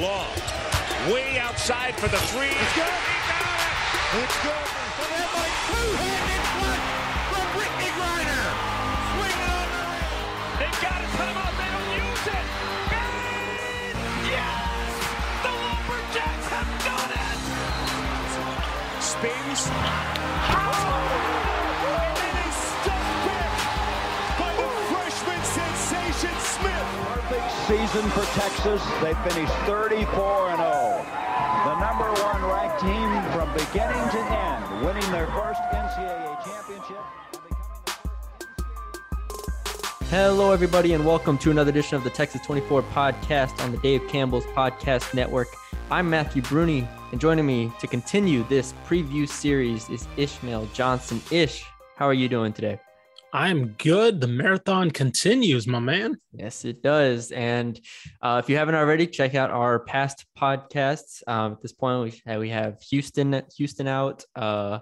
Long. Way outside for the three. It's good. It's good. So that might two-handed flush from Brittney Griner. Swing on the rim. They've got a timeout. They don't use it. And yes! The Lumberjacks have done it! Spins. And Perfect season for Texas. They finished 34 and 0. The number one ranked team from beginning to end, winning their first NCAA championship. Hello, everybody, and welcome to another edition of the Texas 24 podcast on the Dave Campbell's Podcast Network. I'm Matthew Bruni, and joining me to continue this preview series is Ishmael Johnson. Ish, how are you doing today? I'm good. The marathon continues, my man. Yes, it does. And uh, if you haven't already, check out our past podcasts. Um, at this point, we, we have Houston, Houston out, uh,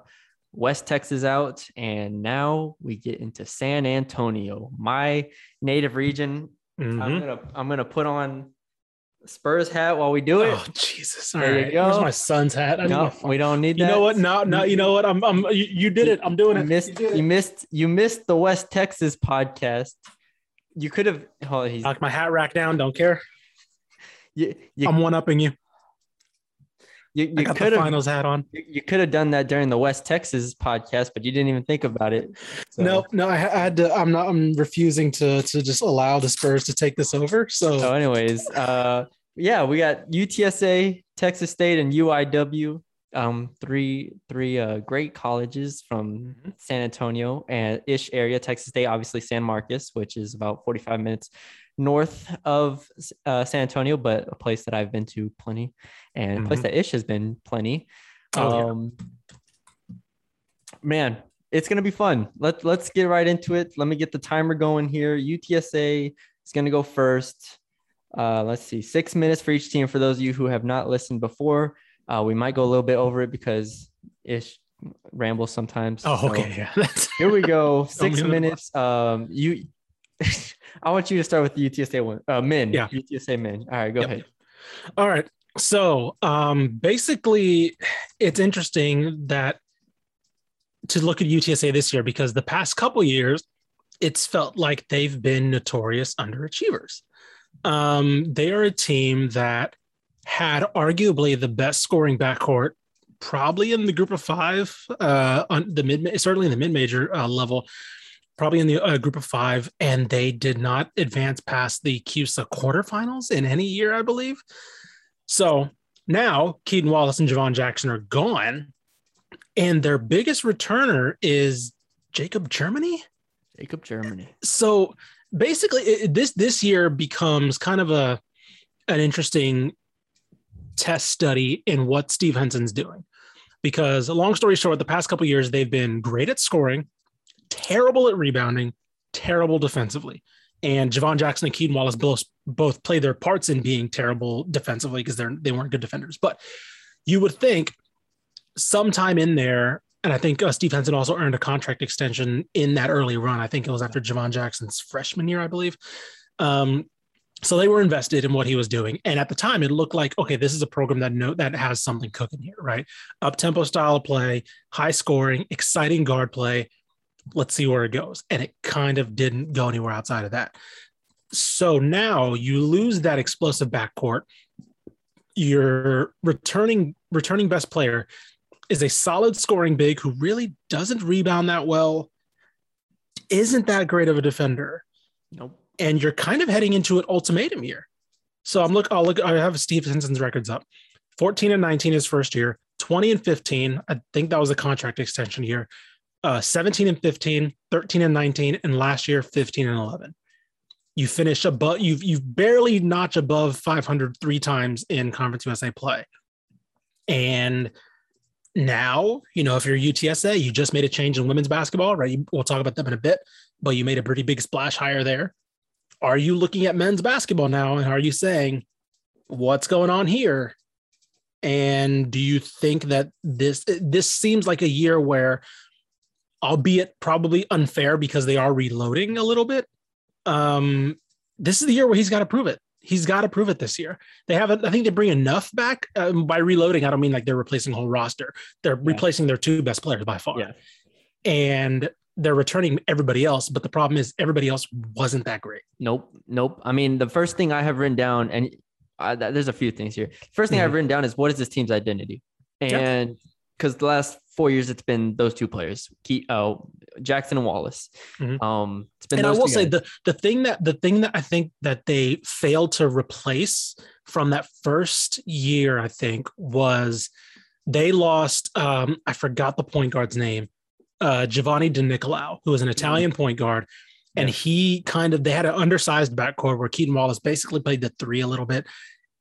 West Texas out, and now we get into San Antonio, my native region. I'm Mhm. gonna I'm gonna put on Spurs hat while we do it. Oh Jesus! All There you go. where's my son's hat? I no, we don't need that. You know what? No, no. You know what? I'm. I'm. You, you did it. I'm doing You it. missed You you missed you missed the West Texas podcast. You could have. Oh, he's Knock my hat rack down. Don't care. You, I'm one upping you. You, you got the could have finals hat on. you, you could have done that during the West Texas podcast, but you didn't even think about it. So- No, no. I had to. I'm not. I'm refusing to to just allow the Spurs to take this over. So So, anyways, uh, yeah, we got UTSA, Texas State, and UIW. Um, three three uh great colleges from San Antonio and ish area. Texas State, obviously San Marcos, which is about forty five minutes north of uh, San Antonio, but a place that I've been to plenty, and a place Mhm. that Ish has been plenty. Oh, yeah. um, man, it's gonna be fun. Let let's get right into it. Let me get the timer going here. UTSA is gonna go first. Uh, let's see, six minutes for each team. For those of you who have not listened before, uh, we might go a little bit over it because Ish rambles sometimes. Oh, So okay. Yeah. Here we go. Six me on the minutes. Um, you. I want you to start with the UTSA one. Uh, men. Yeah. UTSA men. All right, go Yep. ahead. All right. So um basically it's interesting that to look at UTSA this year because the past couple years it's felt like they've been notorious underachievers. Um they are a team that had arguably the best scoring backcourt probably in the group of 5 uh on the mid certainly in the mid-major uh, level probably in the uh, group of 5 and they did not advance past the CUSA quarterfinals in any year I believe. So now Keaton Wallace and Jhivvan Jackson are gone, and their biggest returner is Jacob Germany. Jacob Germany. So basically, it, this this year becomes kind of a an interesting test study in what Steve Henson's doing, because long story short, the past couple years they've been great at scoring, terrible at rebounding, terrible defensively. And Jhivvan Jackson and Keaton Wallace both both play their parts in being terrible defensively because they're they weren't good defenders. But you would think sometime in there, and I think uh, Steve Henson also earned a contract extension in that early run. I think it was after Jhivvan Jackson's freshman year, I believe. Um, so they were invested in what he was doing, and at the time, it looked like okay, this is a program that know that has something cooking here, right? Up tempo style of play, high scoring, exciting guard play. Let's see where it goes, and it kind of didn't go anywhere outside of that. So now you lose that explosive backcourt. Your returning returning best player is a solid scoring big who really doesn't rebound that well, isn't that great of a defender, Nope. And you're kind of heading into an ultimatum year. So I'm look. I'll look. I have Steve Henson's records up. 14 and 19 his first year. 20 and 15. I think that was a contract extension year. Uh, 17 and 15, 13 and 19, and last year 15 and 11 you finish above you've you've barely notch above 500 three times in conference usa play and now you know if you're utsa you just made a change in women's basketball right we'll talk about them in a bit but you made a pretty big splash higher there are you looking at men's basketball now and are you saying what's going on here and do you think that this this seems like a year where albeit probably unfair because they are reloading a little bit um, this is the year where he's got to prove it. He's got to prove it this year. They haven't. I think they bring enough back um, by reloading. I don't mean like they're replacing a whole roster. They're Yeah. replacing their two best players by far. Yeah. and they're returning everybody else. But the problem is everybody else wasn't that great. Nope, nope. I mean, the first thing I have written down, and th- there's a few things here. First thing I've Mhm. written down is what is this team's identity? And because the last four years it's been those two players, Ke- oh, Jackson and Wallace. Mhm. Um, it's been and I will say guys. the the thing that the thing that I think that they failed to replace from that first year, I think, was they lost. Um, I forgot the point guard's name, uh, Giovanni De Nicolao, who was an Italian point guard, and he kind of they had an undersized backcourt where Keaton Wallace basically played the three a little bit,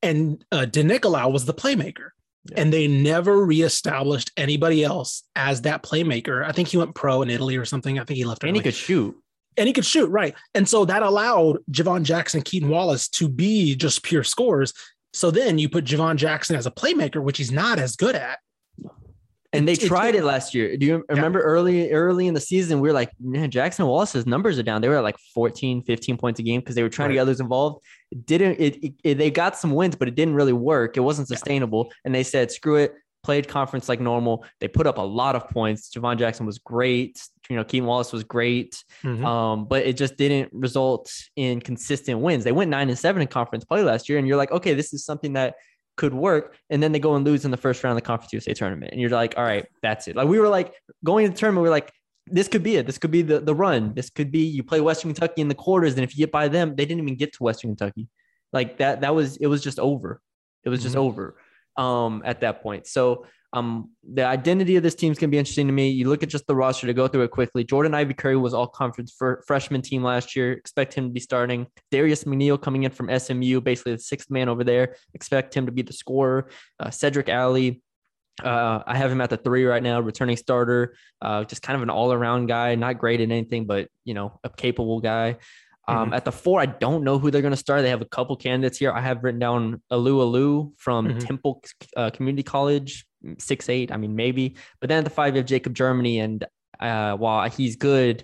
and uh, De Nicolao was the playmaker. Yeah. And they never reestablished anybody else as that playmaker. I think he went pro in Italy or something. I think he left. and he could shoot. and he could shoot right and so that allowed jhivvan jackson keaton wallace to be just pure scores so then you put jhivvan jackson as a playmaker which he's not as good at And they tried it last year. Do you remember early early in the season? We were like, man, Jackson Wallace's numbers are down. They were at like 14, 15 points a game because they were trying to get others involved. It didn't it, it- it- they got some wins, but it didn't really work. It wasn't Yeah. sustainable. And they said, screw it, played conference like normal. They put up a lot of points. Jhivvan Jackson was great. You know, Keaton Wallace was great. Mhm. Um, but it just didn't result in consistent wins. They went nine and seven in conference play last year, and you're like, okay, this is something that could work. And then they go and lose in the first round of the Conference USA tournament, and you're like, all right, that's it. Like we were like going to the tournament, we are like, this could be it. This could be the the run. This could be you play Western Kentucky in the quarters, and if you get by them, they didn't even get to Western Kentucky. Like that, that was it was just over. It was just Mhm. over um at that point. So um, the identity of this team is going to be interesting to me. You look at just the roster to go through it quickly. Jordan Ivy Curry was all conference for freshman team last year. Expect him to be starting. Darius McNeil coming in from SMU, basically the sixth man over there. Expect him to be the scorer. Uh, Cedric Alley. Uh, I have him at the three right now, returning starter. Uh, just kind of an all around guy, not great at anything, but you know, a capable guy. Um, At the four, I don't know who they're going to start. They have a couple candidates here. I have written down Alu Alu from Mhm. Temple uh, Community College, six eight. I mean, maybe. But then at the five, you have Jacob Germany, and uh, while he's good,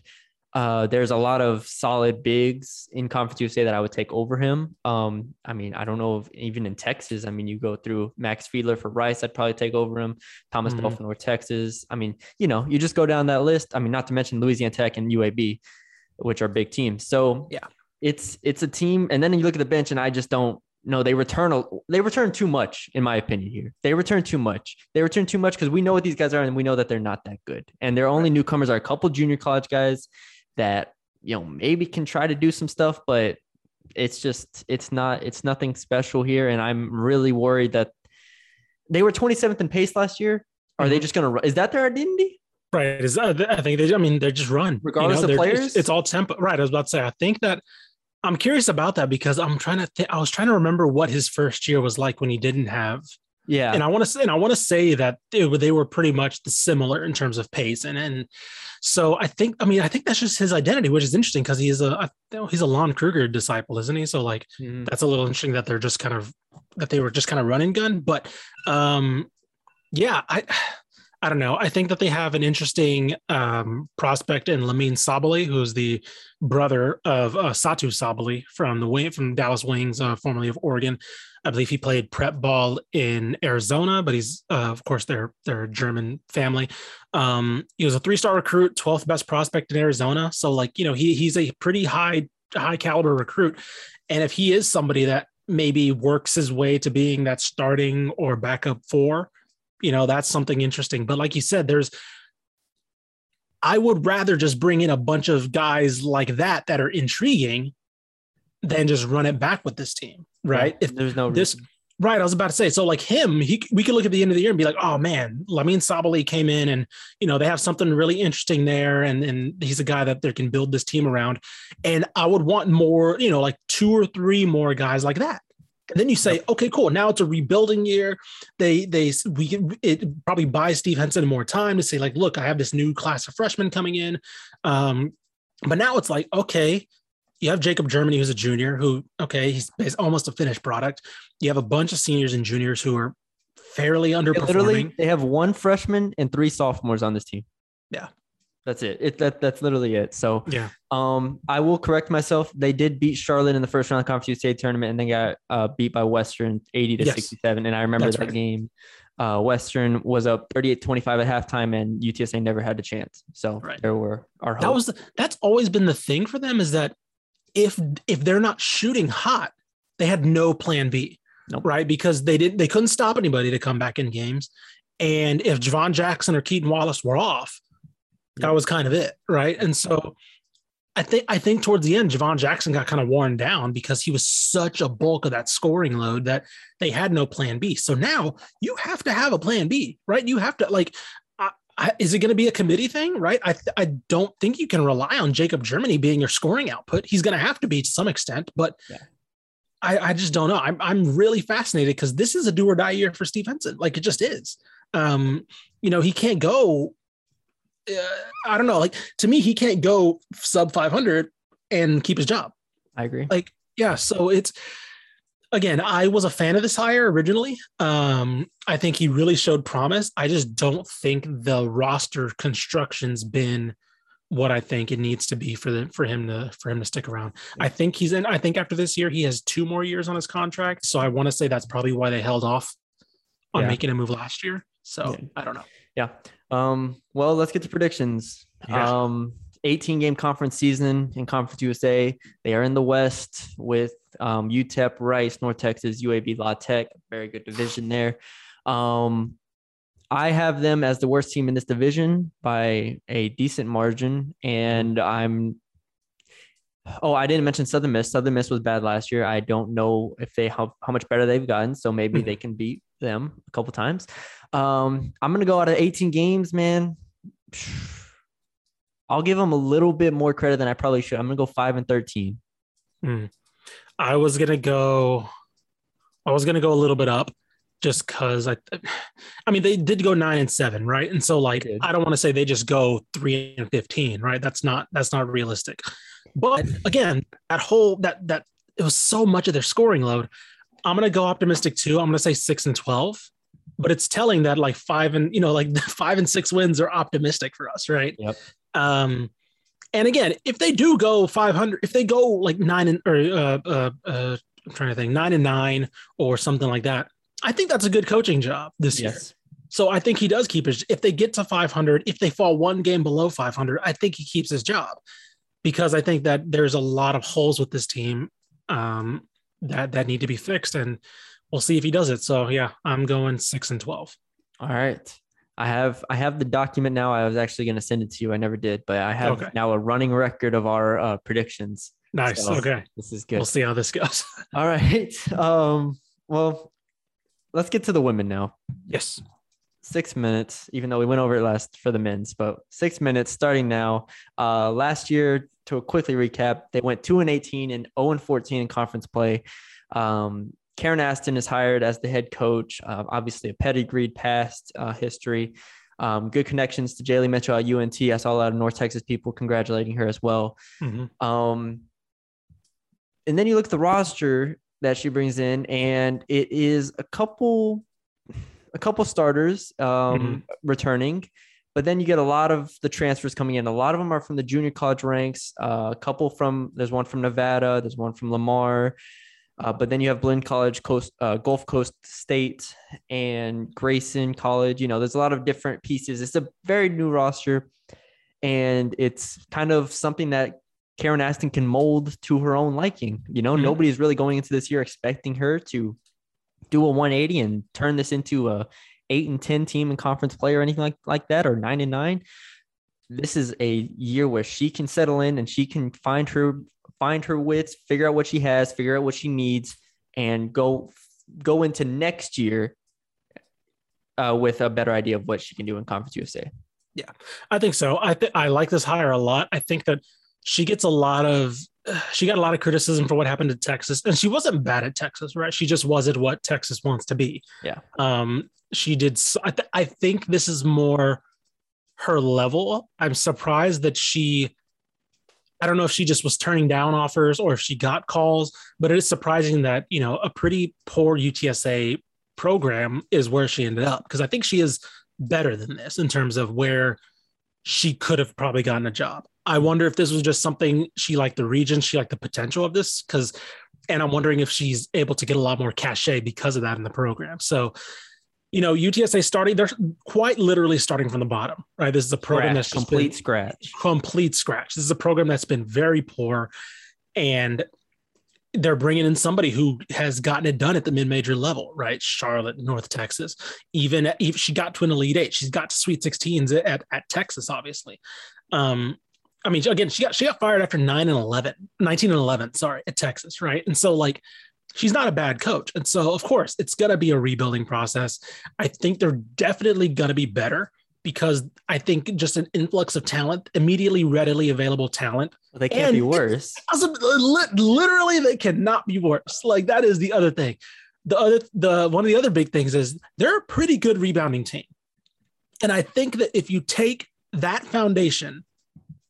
uh, there's a lot of solid bigs in Conference USA that I would take over him. Um, I mean, I don't know if even in Texas. I mean, you go through Max Fiedler for Rice, I'd probably take over him. Thomas Mhm. Bell for North Texas. I mean, you know, you just go down that list. I mean, not to mention Louisiana Tech and UAB, which are big teams. So Yeah. it's it's a team. And then you look at the bench, and I just don't know. They return a, they return too much, in my opinion. Here, they return too much. They return too much because we know what these guys are, and we know that they're not that good. And their only newcomers are a couple junior college guys that you know maybe can try to do some stuff, but it's just it's not it's nothing special here. And I'm really worried that they were 27th in pace last year. Are they Mhm. just gonna? Is that their identity? Right. Is uh, I think they. I mean, they're just run Regardless of they're- players? It's, it's all tempo. Right. I was about to say. I think that I'm curious about that because I'm trying to. Th- I was trying to remember what his first year was like when he didn't have. Yeah. And I want to say, and I want to say that they, were- they were pretty much the similar in terms of pace, and and so I think. I mean, I think that's just his identity, which is interesting because he is a I- he's a Lon Kruger disciple, isn't he? So like Mhm. that's a little interesting that they're just kind of that they were just kind of running gun but um yeah i i don't know. I think that they have an interesting um prospect in lamine sabally who's the brother of uh, satou sabally from the from dallas wings uh, formerly of oregon. I believe he played prep ball in arizona but he's uh, of course they're they're german family. Um he was a three-star recruit 12th best prospect in arizona. So like you know he he's a pretty high high caliber recruit. And if he is somebody that maybe works his way to being that starting or backup four, you know, that's something interesting. But like you said, there's, I would rather just bring in a bunch of guys like that that are intriguing than just run it back with this team, right? If there's no this, reason. right, I was about to say, so like him, he we could look at the end of the year and be like, oh man, Lamine Sabally came in and you know they have something really interesting there, and and he's a guy that they can build this team around, and I would want more, you know, like two or three more guys like that. And then you say, okay, cool. Now it's a rebuilding year. They they we can it probably buys Steve Henson more time to say like, look, I have this new class of freshmen coming in, um, but now it's like, okay, you have Jacob Germany, who's a junior, who okay, he's, he's almost a finished product. You have a bunch of seniors and juniors who are fairly They underperforming. literally, they have one freshman and three sophomores on this team. Yeah. That's it. It that that's literally it. So Yeah. um I will correct myself. They did beat Charlotte in the first round of the Conference USA tournament and then got uh beat by Western 80 to Yes. 67. And I remember That's that right. game. Uh Western was up 38-25 at halftime and UTSA never had a chance. So Right. there were our That was the, that's always been the thing for them is that if if they're not shooting hot, they had no plan B, Nope. right? Because they didn't they couldn't stop anybody to come back in games, and if Jhivvan Jackson or Keaton Wallace were off. That was kind of it, right? And so. I think I think towards the end, Jhivvan Jackson got kind of worn down because he was such a bulk of that scoring load that they had no plan B. So now you have to have a plan B, right? You have to like I, is it going to be a committee thing, right? I I don't think you can rely on Jacob Germany being your scoring output. He's going to have to be to some extent, but Yeah. I, I just don't know. I'm I'm really fascinated because this is a do or die year for Steve Henson. Like it just is. Um, you know, he can't go. Uh, I don't know. Like to me, he can't go sub 500 and keep his job I agree. like yeah so it's again i was a fan of this hire originally um i think he really showed promise i just don't think the roster construction's been what i think it needs to be for the for him to for him to stick around i think he's in i think after this year he has two more years on his contract so i want to say that's probably why they held off on Yeah. making a move last year so Yeah. i don't know Yeah. Um, well, let's get to predictions. Yeah. Um, 18 game conference season in Conference USA. They are in the West with um, UTEP, Rice, North Texas, UAB, La Tech. Very good division there. Um, I have them as the worst team in this division by a decent margin, and I'm. Oh, I didn't mention Southern Miss. Southern Miss was bad last year. I don't know if they how, how much better they've gotten, so maybe they can beat them a couple times. Um, I'm gonna go out of 18 games, man. I'll give them a little bit more credit than I probably should. I'm gonna go five and 13. I was gonna go. I was gonna go a little bit up, just because I. I mean, they did go nine and seven, right? And so, like. I don't want to say they just go three and fifteen, right? That's not that's not realistic. But again, that whole that that it was so much of their scoring load. I'm gonna go optimistic too. I'm gonna say six and twelve, but it's telling that like five and you know like five and six wins are optimistic for us, right? Yep. Um, and again, if they do go 500, if they go like nine and or uh, uh, uh, I'm trying to think nine and nine or something like that, I think that's a good coaching job this year. So I think he does keep his. If they get to 500, if they fall one game below 500, I think he keeps his job because I think that there's a lot of holes with this team um, that that need to be fixed, and we'll see if he does it. So yeah, I'm going six and 12. All right. I have I have the document now. I was actually gonna send it to you. I never did, but I have Okay. now a running record of our uh, predictions. Nice. So, okay, This is good. we'll see how this goes. All right. Um, well, let's get to the women now. yes. six minutes, even though we went over it last for the men's, but six minutes starting now. Uh, last year, to quickly recap, they went two and 18 and 0 and 14 in conference play. Um, Karen Aston is hired as the head coach. Uh, obviously, a pedigreed past uh, history. Um, good connections to Jalie Mitchell at UNT. I saw a lot of North Texas people congratulating her as well. Mhm. Um, and then you look at the roster that she brings in, and it is a couple, a couple starters um, Mhm. returning, but then you get a lot of the transfers coming in. A lot of them are from the junior college ranks. Uh, a couple from there's one from Nevada, there's one from Lamar, uh, but then you have Blinn College, Coast, uh, Gulf Coast State, and Grayson College. You know, there's a lot of different pieces. It's a very new roster, and it's kind of something that Karen Aston can mold to her own liking. You know, Mhm. nobody's really going into this year expecting her to do a 180 and turn this into a eight and 10 team in conference play or anything like, like that, or nine and nine. This is a year where she can settle in and she can find her find her wits, figure out what she has, figure out what she needs, and go go into next year uh, with a better idea of what she can do in Conference USA. Yeah, I think so. I th- I like this hire a lot. I think that she gets a lot of she got a lot of criticism for what happened to Texas, and she wasn't bad at Texas, right? She just wasn't what Texas wants to be. Yeah. Um, she did. s- I, th- I think this is more her level. I'm surprised that she. I don't know if she just was turning down offers or if she got calls, but it is surprising that you know a pretty poor UTSA program is where she ended up because I think she is better than this in terms of where she could have probably gotten a job. I wonder if this was just something she liked the region, she liked the potential of this because, and I'm wondering if she's able to get a lot more cachet because of that in the program. So, you know, UTSA starting, they're quite literally starting from the bottom, right? This is a program Scratch, that's just complete been- scratch. complete scratch. This is a program that's been very poor, and they're bringing in somebody who has gotten it done at the mid-major level, right? Charlotte, North Texas. Even if she got to an Elite Eight, she's got to Sweet 16s at, at Texas, obviously. Um, I mean, again, she got she got fired after 9 and 11, 19 and 11, sorry, at Texas, right? And so like she's not a bad coach. And so of course it's gonna be a rebuilding process. I think they're definitely gonna be better because I think just an influx of talent, immediately readily available talent. They can't And be worse. Literally, they cannot be worse. Like that is the other thing. The other, the one of the other big things is they're a pretty good rebounding team, and I think that if you take that foundation,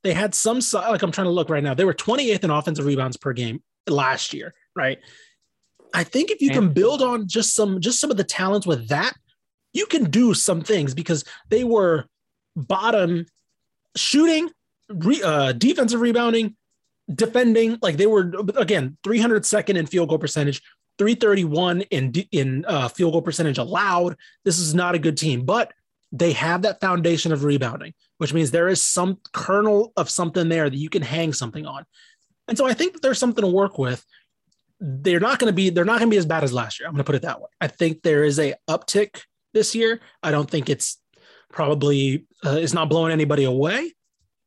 they had some like I'm trying to look right now. They were 28th in offensive rebounds per game last year, right? I think if you can build on just some just some of the talents with that, you can do some things because they were bottom shooting, re, uh, defensive rebounding, defending. Like they were again 302nd in field goal percentage, 331 in in uh, field goal percentage allowed. This is not a good team, but they have that foundation of rebounding, which means there is some kernel of something there that you can hang something on. And so I think that there's something to work with. They're not going to be they're not going to be as bad as last year. I'm going to put it that way. I think there is a uptick this year. I don't think it's probably uh, it's not blowing anybody away,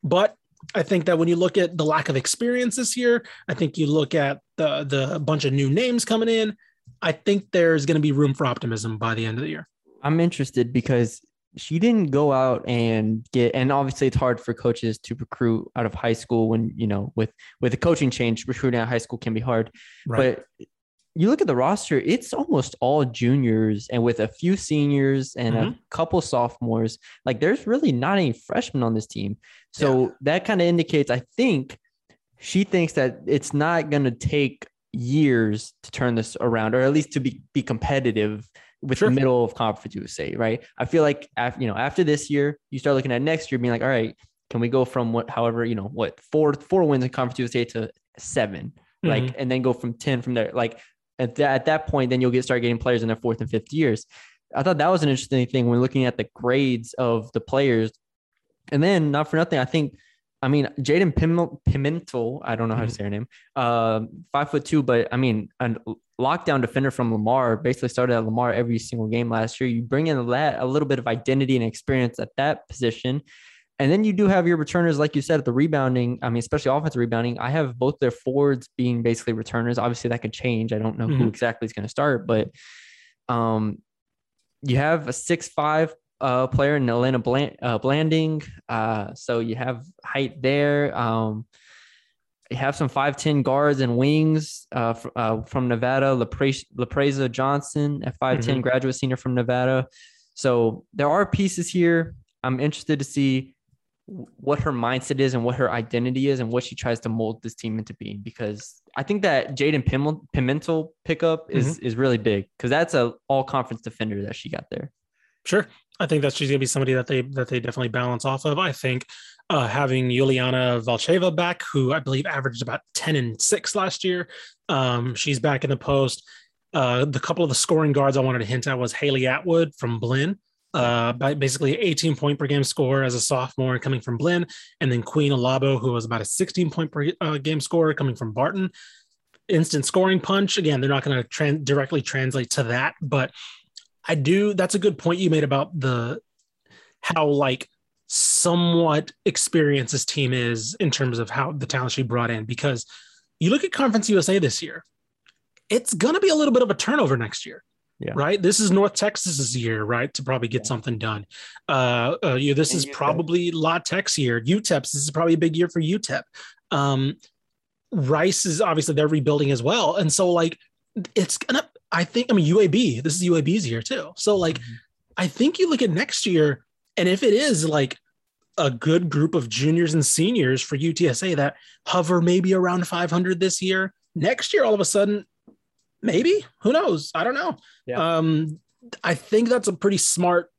but I think that when you look at the lack of experience this year, I think you look at the the bunch of new names coming in. I think there's going to be room for optimism by the end of the year. I'm interested because she didn't go out and get and obviously it's hard for coaches to recruit out of high school when you know with with the coaching change recruiting out of high school can be hard. But you look at the roster it's almost all juniors and with a few seniors and a mm-hmm. couple sophomores like there's really not any freshmen on this team. So that kind of indicates i think she thinks that it's not going to take years to turn this around or at least to be be competitive with Sure. the middle of conference USA, right? I feel like after you know after this year, you start looking at next year, being like, all right, can we go from what, however, you know, what four four wins in conference USA to 7 like, Mhm. and then go from ten from there. Like at that at that point, then you'll get start getting players in their fourth and fifth years. I thought that was an interesting thing when looking at the grades of the players, and then not for nothing, I think. I mean, Jaden Pim- Pimentel, I don't know how to Mhm. say her name, um, five foot two, but I mean, an lockdown defender from Lamar basically started at Lamar every single game last year. You bring in that a little bit of identity and experience at that position. And then you do have your returners, like you said, at the rebounding. I mean, especially offensive rebounding. I have both their forwards being basically returners. Obviously, that could change. I don't know who Mhm. exactly is going to start, but um, you have a six-five uh, player in Elena Bland, uh, Blanding. Uh, so you have height there. Um, you have some 5'10 guards and wings uh, fr- uh, from Nevada, Lapre- Lapreza Johnson, a 5'10 Mhm. graduate senior from Nevada. So there are pieces here. I'm interested to see what her mindset is and what her identity is and what she tries to mold this team into being because I think that Jaden Pimel- Pimentel pickup is is really big because that's a all conference defender that she got there. Sure. I think that she's going to be somebody that they that they definitely balance off of. I think uh, having Juliana Valcheva back, who I believe averaged about ten and six last year, um, she's back in the post. Uh, the couple of the scoring guards I wanted to hint at was Haley Atwood from Blinn, uh, basically 18 point per game score as a sophomore coming from Blinn, and then Queen Alabo, who was about a 16 point per uh, game scorer coming from Barton. Instant scoring punch. Again, they're not going to directly translate to that, but I do. That's a good point you made about the how like somewhat experienced this team is in terms of how the talent she brought in. Because you look at Conference USA this year, it's gonna be a little bit of a turnover next year. Yeah. Right. This is North Texas's year, right, to probably get something done. Uh, uh you this And is UTEP. probably La Tech's year. UTEP's this is probably a big year for UTEP. Um, Rice is obviously they're rebuilding as well, and so like it's gonna. I think I mean UAB. This is UAB's year too. So like, I think you look at next year, and if it is like a good group of juniors and seniors for UTSA that hover maybe around 500 this year, next year all of a sudden, maybe who knows? I don't know. Yeah. Um, I think that's a pretty smart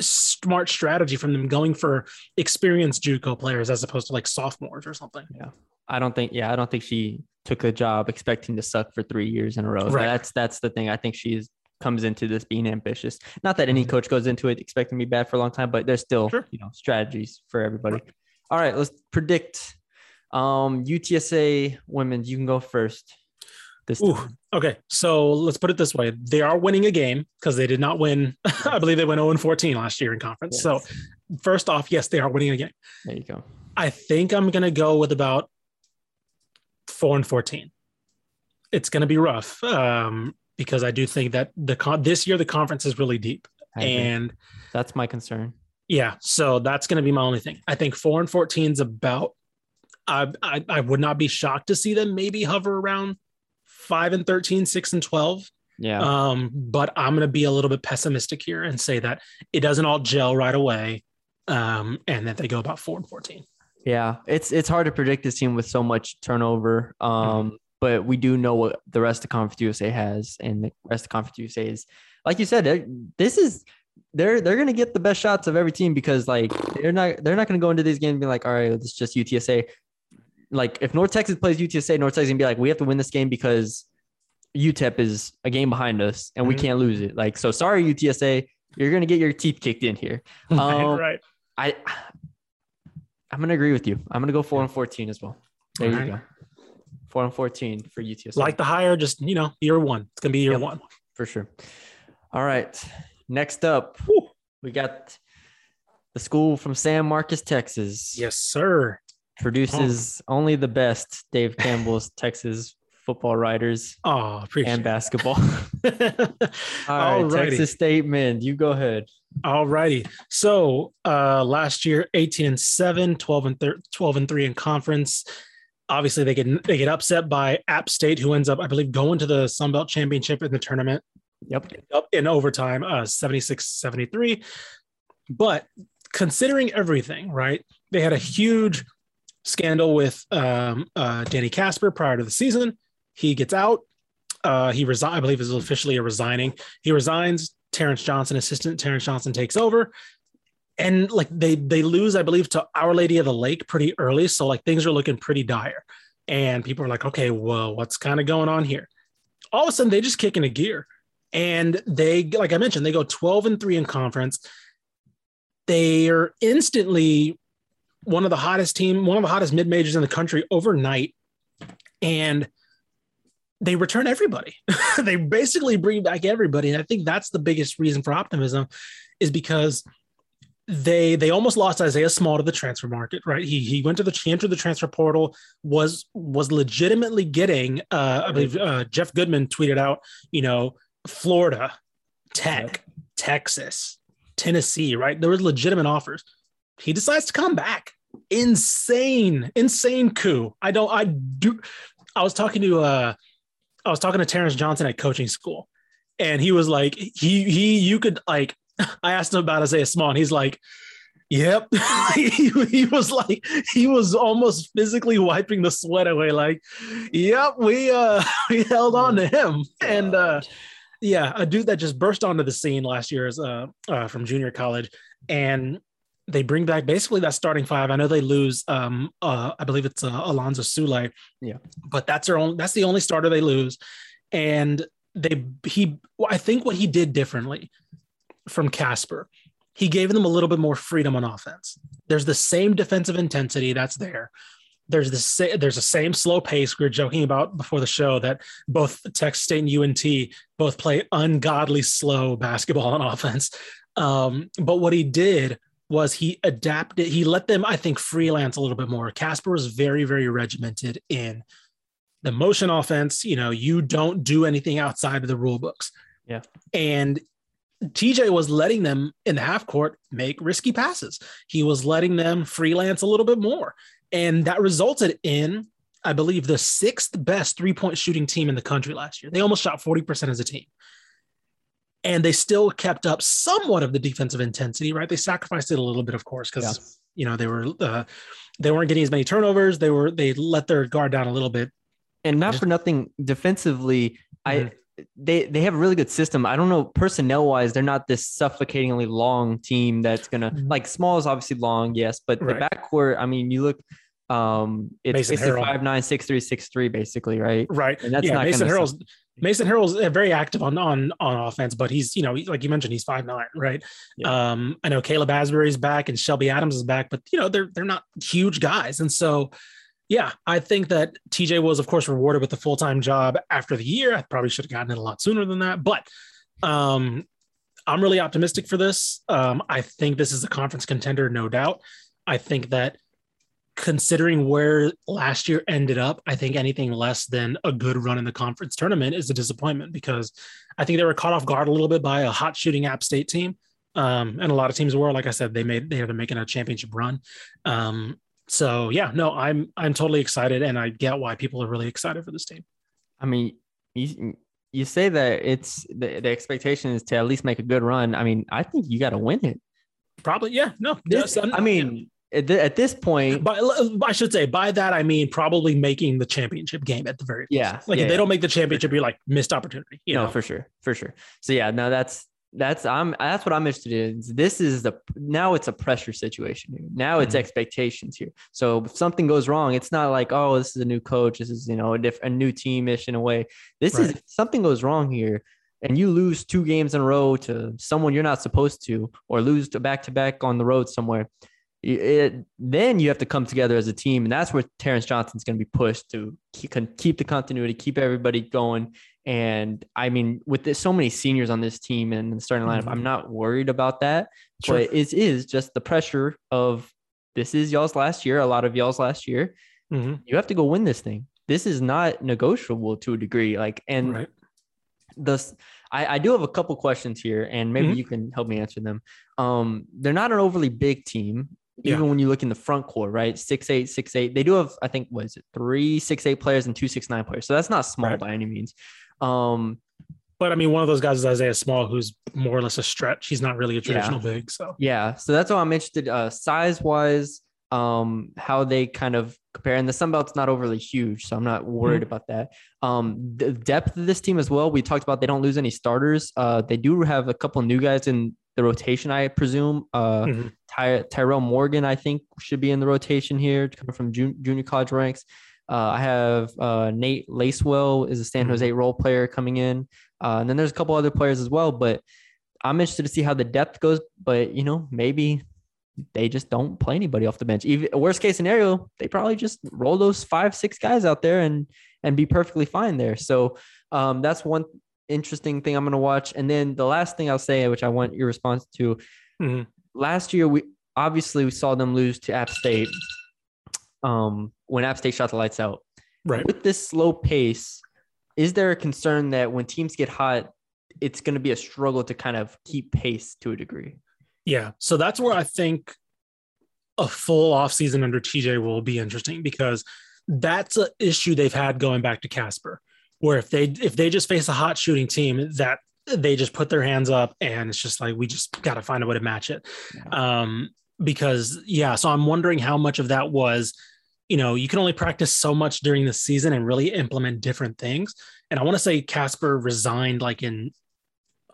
smart strategy from them going for experienced JUCO players as opposed to like sophomores or something. Yeah. I don't think. Yeah, I don't think she took the job expecting to suck for three years in a row. Right. That's that's the thing. I think she's comes into this being ambitious. Not that any Mhm. coach goes into it expecting to be bad for a long time, but there's still Sure. you know strategies for everybody. All right, let's predict. Um, UTSA women, you can go first. This Ooh, okay. So let's put it this way. They are winning a game because they did not win. I believe they went 0 14 last year in conference. So first off, yes, they are winning a game. there you go. I think I'm gonna go with about four and 14. It's gonna be rough. Um, because I do think that the con- this year the conference is really deep. And that's my concern. Yeah, so that's going to be my only thing. I think four and fourteen is about. I, I I would not be shocked to see them maybe hover around five and 13, 6 and twelve. Yeah, Um, but I'm going to be a little bit pessimistic here and say that it doesn't all gel right away, um, and that they go about four and fourteen. yeah. It's it's hard to predict this team with so much turnover. Um, Mm-hmm. But we do know what the rest of Conference USA has, and the rest of Conference USA is, like you said, this is they're they're gonna get the best shots of every team because like they're not they're not gonna go into these games and be like, all right, it's just UTSA. Like if North Texas plays UTSA, North Texas gonna be like, we have to win this game because UTEP is a game behind us and we Mhm. can't lose it. Like so, sorry UTSA, you're gonna get your teeth kicked in here. Um, right. I I'm gonna agree with you. I'm gonna go four and fourteen as well. There you Alright. go. Four and fourteen for UTSA. Like the higher, just you know, year one. It's to be year Yep. one. for sure. All right. Next up, Whew. we got the school from San Marcos, Texas. Yes, sir. Produces only the best Dave Campbell's Texas football writers Oh, appreciate and basketball. All right. Texas State men, you go ahead. All righty. So uh last year 18 and 7, 12 and thir- 12 and 3 in conference. Obviously they get they get upset by App State who ends up I believe going to the Sun Belt Championship in the tournament Yep. up in overtime uh 76-73. But considering everything, right? They had a huge scandal with um uh Danny Kaspar prior to the season. He gets out. Uh he resign I believe is officially a resigning. He resigns. Terrence Johnson, assistant Terrence Johnson takes over. And like they they lose, I believe, to Our Lady of the Lake pretty early. So like things are looking pretty dire. And people are like, okay, well, what's kind of going on here? All of a sudden they just kick into gear. And they, like I mentioned, they go 12 and 3 in conference. They are instantly one of the hottest team, one of the hottest mid majors in the country overnight. And they return everybody. they basically bring back everybody. And I think that's the biggest reason for optimism is because they they almost lost Isaiah Small to the transfer market, right? He he went to the he entered the transfer portal, was was legitimately getting uh I believe uh, Jeff Goodman tweeted out, you know, Florida, Tech, Texas, Tennessee, right? There was legitimate offers. He decides to come back. Insane, insane coup. I don't I do I was talking to uh I was talking to Terrence Johnson at coaching school, and he was like, he he you could like I asked him about Isaiah Small, and he's like, Yep. he, he was like, he was almost physically wiping the sweat away, like, yep, we uh we held on to him. And uh yeah, a dude that just burst onto the scene last year is uh, uh from junior college, and they bring back basically that starting five. I know they lose um uh I believe it's uh, Alonzo Sule. Yeah. But that's their only that's the only starter they lose. And they he I think what he did differently from Kaspar, he gave them a little bit more freedom on offense. There's the same defensive intensity that's there. There's the sa- there's the same slow pace we were joking about before the show that both Texas State and UNT both play ungodly slow basketball on offense. Um, but what he did was he adapted. He let them, I think, freelance a little bit more. Kaspar was very very regimented in the motion offense. You know, you don't do anything outside of the rule books. Yeah. and TJ was letting them in the half court make risky passes. He was letting them freelance a little bit more. And that resulted in, I believe, the sixth best three point shooting team in the country last year. They almost shot 40% as a team. And they still kept up somewhat of the defensive intensity, right? They sacrificed it a little bit, of course, because, Yeah. you know, they were, uh, they weren't getting as many turnovers. They were, they let their guard down a little bit. and not for nothing defensively i Mhm. They they have a really good system. I don't know personnel wise, they're not this suffocatingly long team that's gonna Mhm. like small is obviously long, yes, but Right. the backcourt. I mean, you look, um, it's Mason basically Harrell. five nine six three six three, basically, right? Right. And that's yeah, not Mason Harrell's Mason Harrell's uh, very active on on on offense, but he's you know like you mentioned he's five nine, right? Yeah. Um, I know Caleb Asberry's back and Shelby Adams is back, but you know they're they're not huge guys, and so yeah, I think that TJ was of course rewarded with the full time job after the year. I probably should have gotten it a lot sooner than that, but um, I'm really optimistic for this. Um, I think this is a conference contender, no doubt. I think that considering where last year ended up, I think anything less than a good run in the conference tournament is a disappointment because I think they were caught off guard a little bit by a hot shooting App State team. Um, and a lot of teams were, like I said, they made they are making a championship run. Um, so yeah, no, I'm I'm totally excited, and I get why people are really excited for this team. I mean, you you say that it's the, the expectation is to at least make a good run. I mean, I think you got to win it. Probably, yeah, no. This, yes, I mean, at, th- at this point, By, I should say by that I mean probably making the championship game at the very least. Yeah, Like yeah, if they yeah. don't make the championship, you're like missed opportunity. You no, know, for sure, for sure. So yeah, no, that's that's I'm that's what I'm interested in. This is the now it's a pressure situation here. Now it's Mhm. expectations here. So if something goes wrong, it's not like oh this is a new coach, this is you know a different a new team ish in a way. This is Right. if something goes wrong here. And you lose two games in a row to someone you're not supposed to, or lose to back to back on the road somewhere. It, then you have to come together as a team, and that's where Terrence Johnson's going to be pushed to keep, keep the continuity, keep everybody going, and I mean, with this, so many seniors on this team and the starting lineup, Mhm. I'm not worried about that. Sure. But it is just the pressure of this is y'all's last year, a lot of y'all's last year. Mhm. You have to go win this thing. This is not negotiable to a degree. Like, and right. the I, I do have a couple questions here, and maybe Mhm. you can help me answer them. Um, they're not an overly big team, Yeah. even when you look in the front court, right? Six eight, six eight. They do have, I think, what is it, three six eight players and two six nine players. So that's not small Right. by any means. Um, But I mean, one of those guys is Isaiah Small, who's more or less a stretch. He's not really a traditional big. So Yeah, so that's why I'm interested. Uh, size wise, um, how they kind of compare, and the Sun Belt's not overly huge, so I'm not worried about that. Um, the depth of this team as well. We talked about they don't lose any starters. Uh, they do have a couple new guys in the rotation, I presume. Uh, Mhm. Ty- Tyrell Morgan, I think, should be in the rotation here, coming from jun- junior college ranks. Uh, I have uh, Nate Lacewell is a San Mhm. Jose role player coming in, uh, and then there's a couple other players as well. But I'm interested to see how the depth goes. But you know, maybe they just don't play anybody off the bench. Even worst case scenario, they probably just roll those five, six guys out there and and be perfectly fine there. So um, that's one interesting thing I'm gonna watch. And then the last thing I'll say, which I want your response to, Mhm. last year we obviously we saw them lose to App State. Um, when App State shot the lights out. right. With this slow pace, is there a concern that when teams get hot, it's going to be a struggle to kind of keep pace to a degree? Yeah. So that's where I think a full offseason under TJ will be interesting because that's an issue they've had going back to Kaspar, where if they if they just face a hot shooting team that they just put their hands up and it's just like we just got to find a way to match it. Um, because yeah, so I'm wondering how much of that was, you know, you can only practice so much during the season and really implement different things. And I want to say Kaspar resigned like in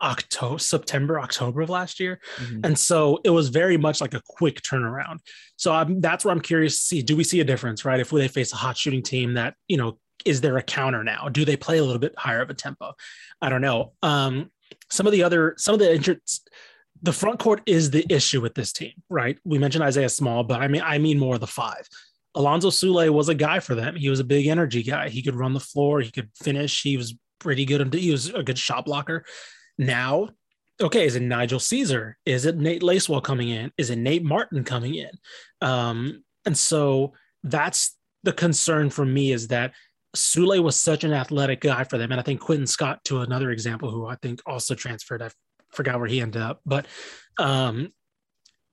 October, September, October of last year. Mhm. And so it was very much like a quick turnaround. So I'm, that's where I'm curious to see do we see a difference, right? If they face a hot shooting team that, you know, is there a counter now? Do they play a little bit higher of a tempo? I don't know. Um, some of the other, some of the interests, the front court is the issue with this team, right? We mentioned Isaiah Small, but I mean, I mean more of the five. Alonzo Sule was a guy for them. He was a big energy guy. He could run the floor. He could finish. He was pretty good. He was a good shot blocker. Now, okay, is it Nigel Caesar? Is it Nate Lacewell coming in? Is it Nate Martin coming in? Um, and so that's the concern for me is that Sule was such an athletic guy for them. And I think Quentin Scott, to another example, who I think also transferred, I forgot where he ended up, but um,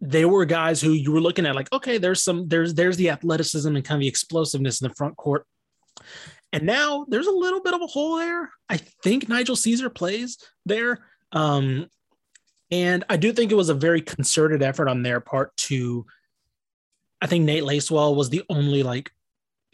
they were guys who you were looking at like, okay, there's some, there's, there's the athleticism and kind of the explosiveness in the front court. And now there's a little bit of a hole there. I think Nigel Caesar plays there. Um, and I do think it was a very concerted effort on their part to, I think Nate Lacewell was the only like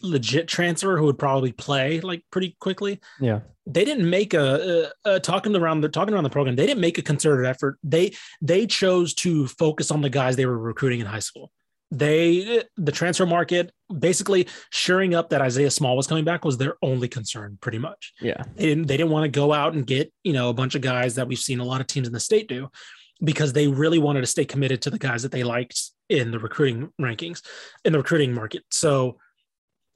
legit transfer who would probably play like pretty quickly. Yeah. They didn't make a, a, a talking around the talking around the program. They didn't make a concerted effort. They they chose to focus on the guys they were recruiting in high school. They the transfer market basically shoring up that Isaiah Small was coming back was their only concern, pretty much. Yeah. They didn't they didn't want to go out and get you know a bunch of guys that we've seen a lot of teams in the state do because they really wanted to stay committed to the guys that they liked in the recruiting rankings in the recruiting market. So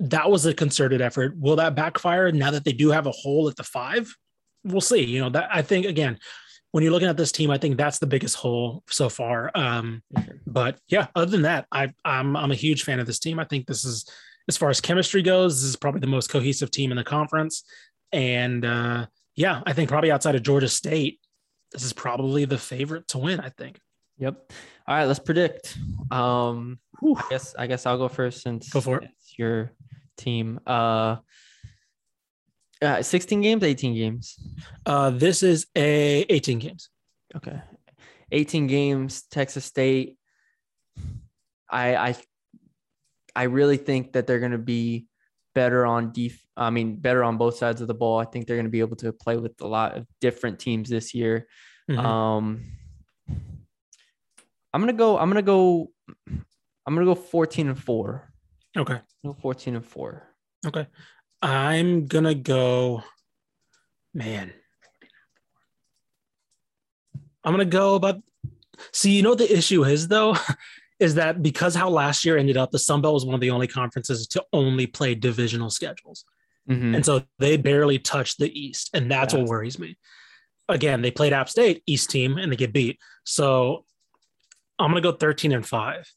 that was a concerted effort. Will that backfire now that they do have a hole at the five? We'll see. You know, that I think again, when you're looking at this team, I think that's the biggest hole so far. Um, but yeah, other than that, I I'm I'm a huge fan of this team. I think this is as far as chemistry goes, this is probably the most cohesive team in the conference. And uh, yeah, I think probably outside of Georgia State, this is probably the favorite to win, I think. Yep. All right, let's predict. Um I guess I guess I'll go first since Go for it. it's your team. Uh uh, 16 games, 18 games. Uh, this is a 18 games. Okay. 18 games, Texas State. I I I really think that they're going to be better on def I mean better on both sides of the ball. I think they're going to be able to play with a lot of different teams this year. Mhm. Um I'm going to go I'm going to go I'm going to go 14 and 4. Okay. No 14 and 4. Okay. I'm gonna go, man. I'm gonna go about. See, you know what the issue is though, is that because how last year ended up, the Sun Belt was one of the only conferences to only play divisional schedules, Mhm. and so they barely touched the East, and that's Yeah. what worries me. Again, they played App State East team and they get beat, so I'm gonna go 13 and five.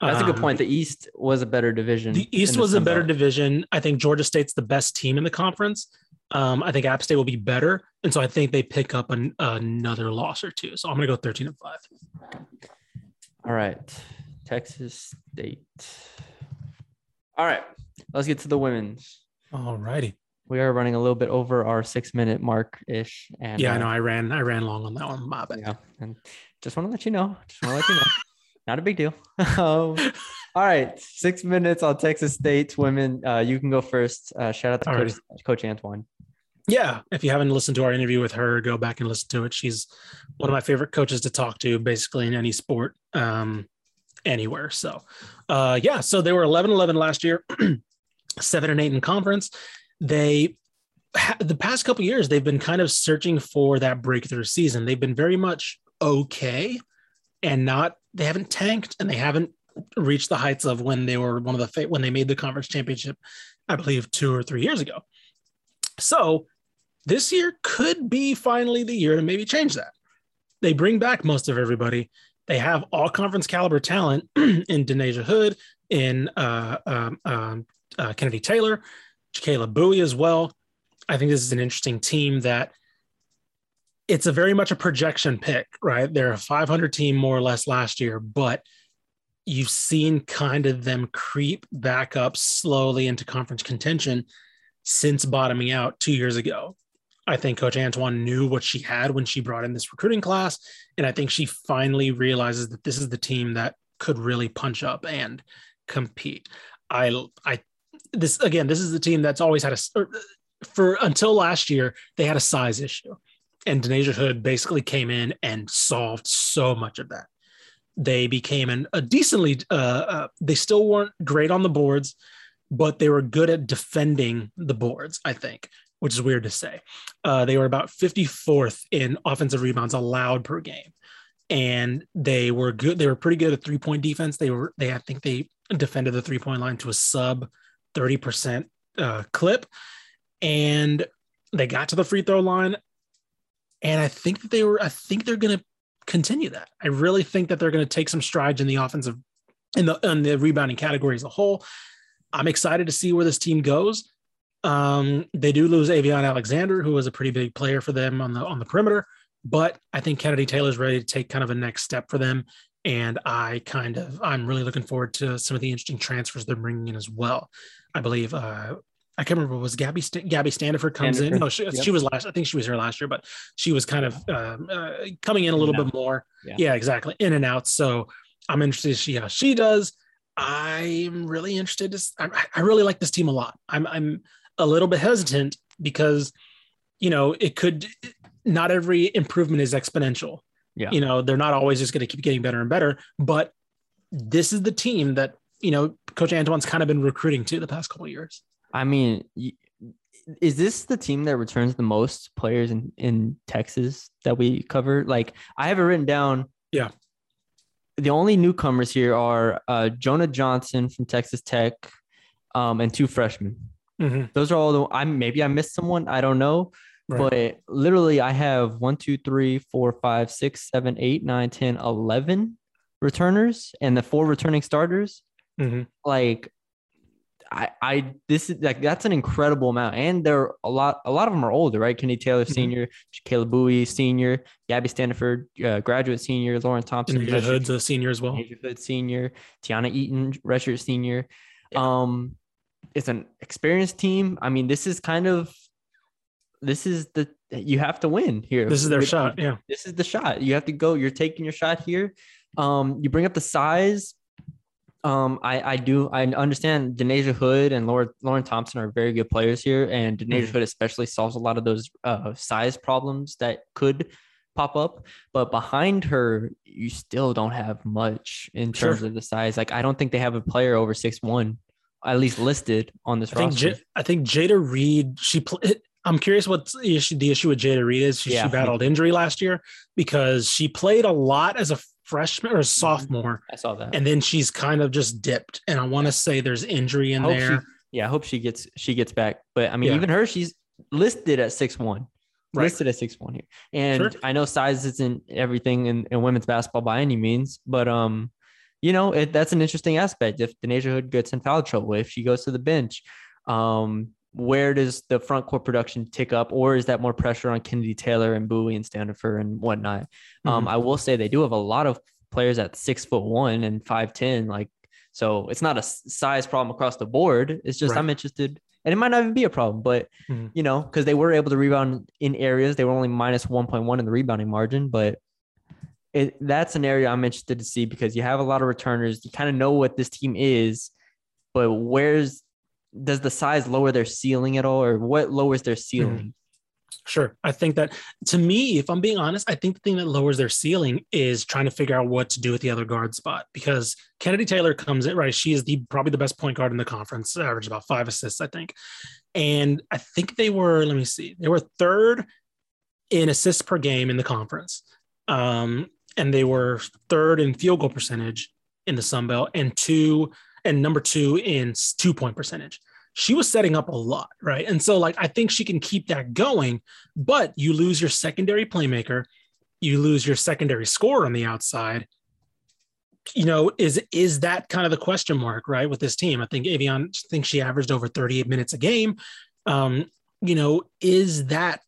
That's a good Um, point. The East was a better division. The East the was a better division. I think Georgia State's the best team in the conference. Um, I think App State will be better, and so I think they pick up an, another loss or two. So I'm going to go 13 and five. All right. Texas State. All right. Let's get to the women's. All righty. We are running a little bit over our six minute mark ish. And Yeah, I uh, know. I ran. I ran long on that one. My bad. Yeah. And just want to let you know. Just want to let you know. Not a big deal. um, all right. Six minutes on Texas State women. Uh, you can go first. Uh, shout out to Coach, right. Coach Antoine. Yeah, if you haven't listened to our interview with her, go back and listen to it. She's one of my favorite coaches to talk to, basically in any sport, um, anywhere. So, uh, yeah, so they were 11 11 last year, seven and eight in conference. They, the past couple years, they've been kind of searching for that breakthrough season. They've been very much okay and not, they haven't tanked and they haven't reached the heights of when they were one of the, when they made the conference championship, I believe two or three years ago. So, this year could be finally the year to maybe change that. They bring back most of everybody. They have all conference caliber talent in Denasia Hood, in uh, um, um, uh, Kennedy Taylor, Kayla Bowie as well. I think this is an interesting team that it's a very much a projection pick, right? They're a 500 team more or less last year, but you've seen kind of them creep back up slowly into conference contention since bottoming out two years ago. I think Coach Antoine knew what she had when she brought in this recruiting class. And I think she finally realizes that this is the team that could really punch up and compete. I, I, this again, this is the team that's always had a, er, for until last year, they had a size issue. And Denasia Hood basically came in and solved so much of that. They became an, a decently, uh, uh, they still weren't great on the boards, but they were good at defending the boards, I think, which is weird to say. Uh, they were about 54th in offensive rebounds allowed per game. And they were good. They were pretty good at three point defense. They were, they, I think they defended the three point line to a sub 30% uh, clip. And they got to the free throw line. And I think that they were, I think they're going to continue that. I really think that they're going to take some strides in the offensive, in the, in the rebounding category as a whole. I'm excited to see where this team goes. Um, they do lose Avion Alexander, who was a pretty big player for them on the on the perimeter, but I think Kennedy Taylor's ready to take kind of a next step for them. And I kind of I'm really looking forward to some of the interesting transfers they're bringing in as well. I believe uh, I can't remember was Gabby St- Gabby Standiford comes in. No, she, yep. she was last. I think she was here last year, but she was kind of um, uh, coming in a little In bit more. Yeah. yeah, exactly, in and out. So I'm interested to see how she does. I'm really interested. To, I, I really like this team a lot. I'm I'm a little bit hesitant because you know it could not every improvement is exponential. Yeah. You know, they're not always just going to keep getting better and better, but this is the team that, you know, Coach Antoine's kind of been recruiting to the past couple of years. I mean, is this the team that returns the most players in, in Texas that we cover? Like, I have it written down. Yeah. The only newcomers here are uh, Jonah Johnson from Texas Tech um, and two freshmen. Mhm. Those are all the. I'm maybe I missed someone. I don't know. Right. But literally, I have one, two, three, four, five, six, seven, eight, nine, 10, 11 returners and the four returning starters. Mhm. Like, I, I, this is like, that's an incredible amount. And they're a lot, a lot of them are older, right? Kenny Taylor, Mhm. senior, Kayla Bowie, senior, Gabby Stanford, uh, graduate senior, Lauren Thompson, Denasia Hood's a senior as well. Asia Hood senior, Tiana Eaton, redshirt senior. Um, it's an experienced team. I mean, this is kind of this is the you have to win here. This is their With- shot. Yeah. This is the shot. You have to go. You're taking your shot here. Um, you bring up the size. Um, I I do I understand Denasia Hood and Lauren Lauren Thompson are very good players here, and Denasia Mhm. Hood especially solves a lot of those uh, size problems that could pop up. But behind her, you still don't have much in Sure. terms of the size. Like I don't think they have a player over six one, at least listed on this I think roster. J- I think Jada Reed. She. Pl- I'm curious what the issue, the issue with Jada Reed is. She, Yeah. she battled injury last year because she played a lot as a freshman or Mm-hmm. sophomore, I saw that. and then she's kind of just dipped. And I want to say there's injury in there. She, yeah, I hope she gets she gets back. But I mean, Yeah. even her, she's listed at six one. Right. Listed at six one here. And Sure. I know size isn't everything in, in women's basketball by any means, but um, you know, it, that's an interesting aspect. If Denasia Hood gets in foul trouble, if she goes to the bench, um, where does the front court production tick up, or is that more pressure on Kennedy Taylor and Bowie and Standifer and whatnot? Um, Mhm. I will say they do have a lot of players at six foot one and five ten, like so. It's not a size problem across the board. It's just Right. I'm interested, and it might not even be a problem, but Mhm. you know, because they were able to rebound in areas, they were only minus one point one in the rebounding margin, but. It, that's an area I'm interested to see because you have a lot of returners. You kind of know what this team is, but where's does the size lower their ceiling at all, or what lowers their ceiling? Sure. I think that to me, if I'm being honest, I think the thing that lowers their ceiling is trying to figure out what to do with the other guard spot because Kennedy Taylor comes in, right? She is the probably the best point guard in the conference, average about five assists, I think. And I think they were, let me see, they were third in assists per game in the conference. Um, and they were third in field goal percentage in the Sun Belt and two and number two in two point percentage she was setting up a lot, right? And so, like, I think she can keep that going, but you lose your secondary playmaker, you lose your secondary scorer on the outside. You know, is is that kind of the question mark, right? With this team, I think Avion I think she averaged over 38 minutes a game. Um, you know, is that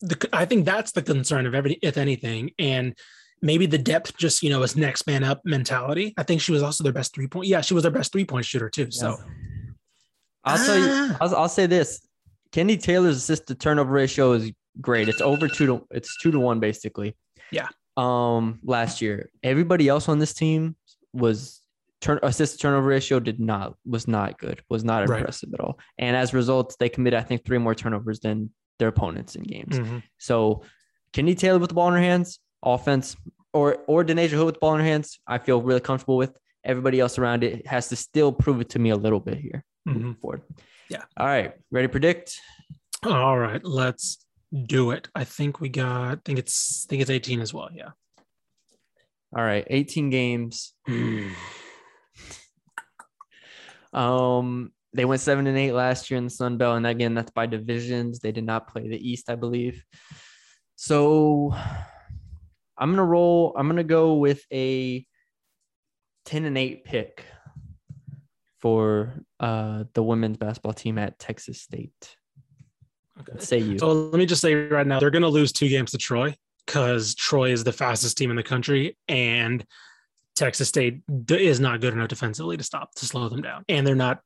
the I think that's the concern of every if anything. And maybe the depth just, you know, is next man up mentality. I think she was also their best three point. Yeah, she was their best three point shooter too. So I'll tell you, Ah. I'll, I'll say this: Kenny Taylor's assist to turnover ratio is great. It's over two to it's two to one basically. Yeah. Um, last year, everybody else on this team was turn assist to turnover ratio did not was not good, was not Right. impressive at all. And as a result, they committed I think three more turnovers than their opponents in games. Mhm. So Kenny Taylor with the ball in her hands, offense, or or Denasia Hood with the ball in her hands, I feel really comfortable with. Everybody else around it has to still prove it to me a little bit here moving forward. Yeah. All right. Ready to predict? All right, let's do it. I think we got. I think it's. I think it's 18 as well. Yeah. All right. 18 games. um, they went seven and eight last year in the Sun Belt, and again, that's by divisions. They did not play the East, I believe. So I'm gonna roll. I'm gonna go with a 10 and 8 pick for uh the women's basketball team at Texas State. Okay. Say you. So let me just say right now, they're going to lose two games to Troy because Troy is the fastest team in the country, and Texas State is not good enough defensively to stop to slow them down, and they're not.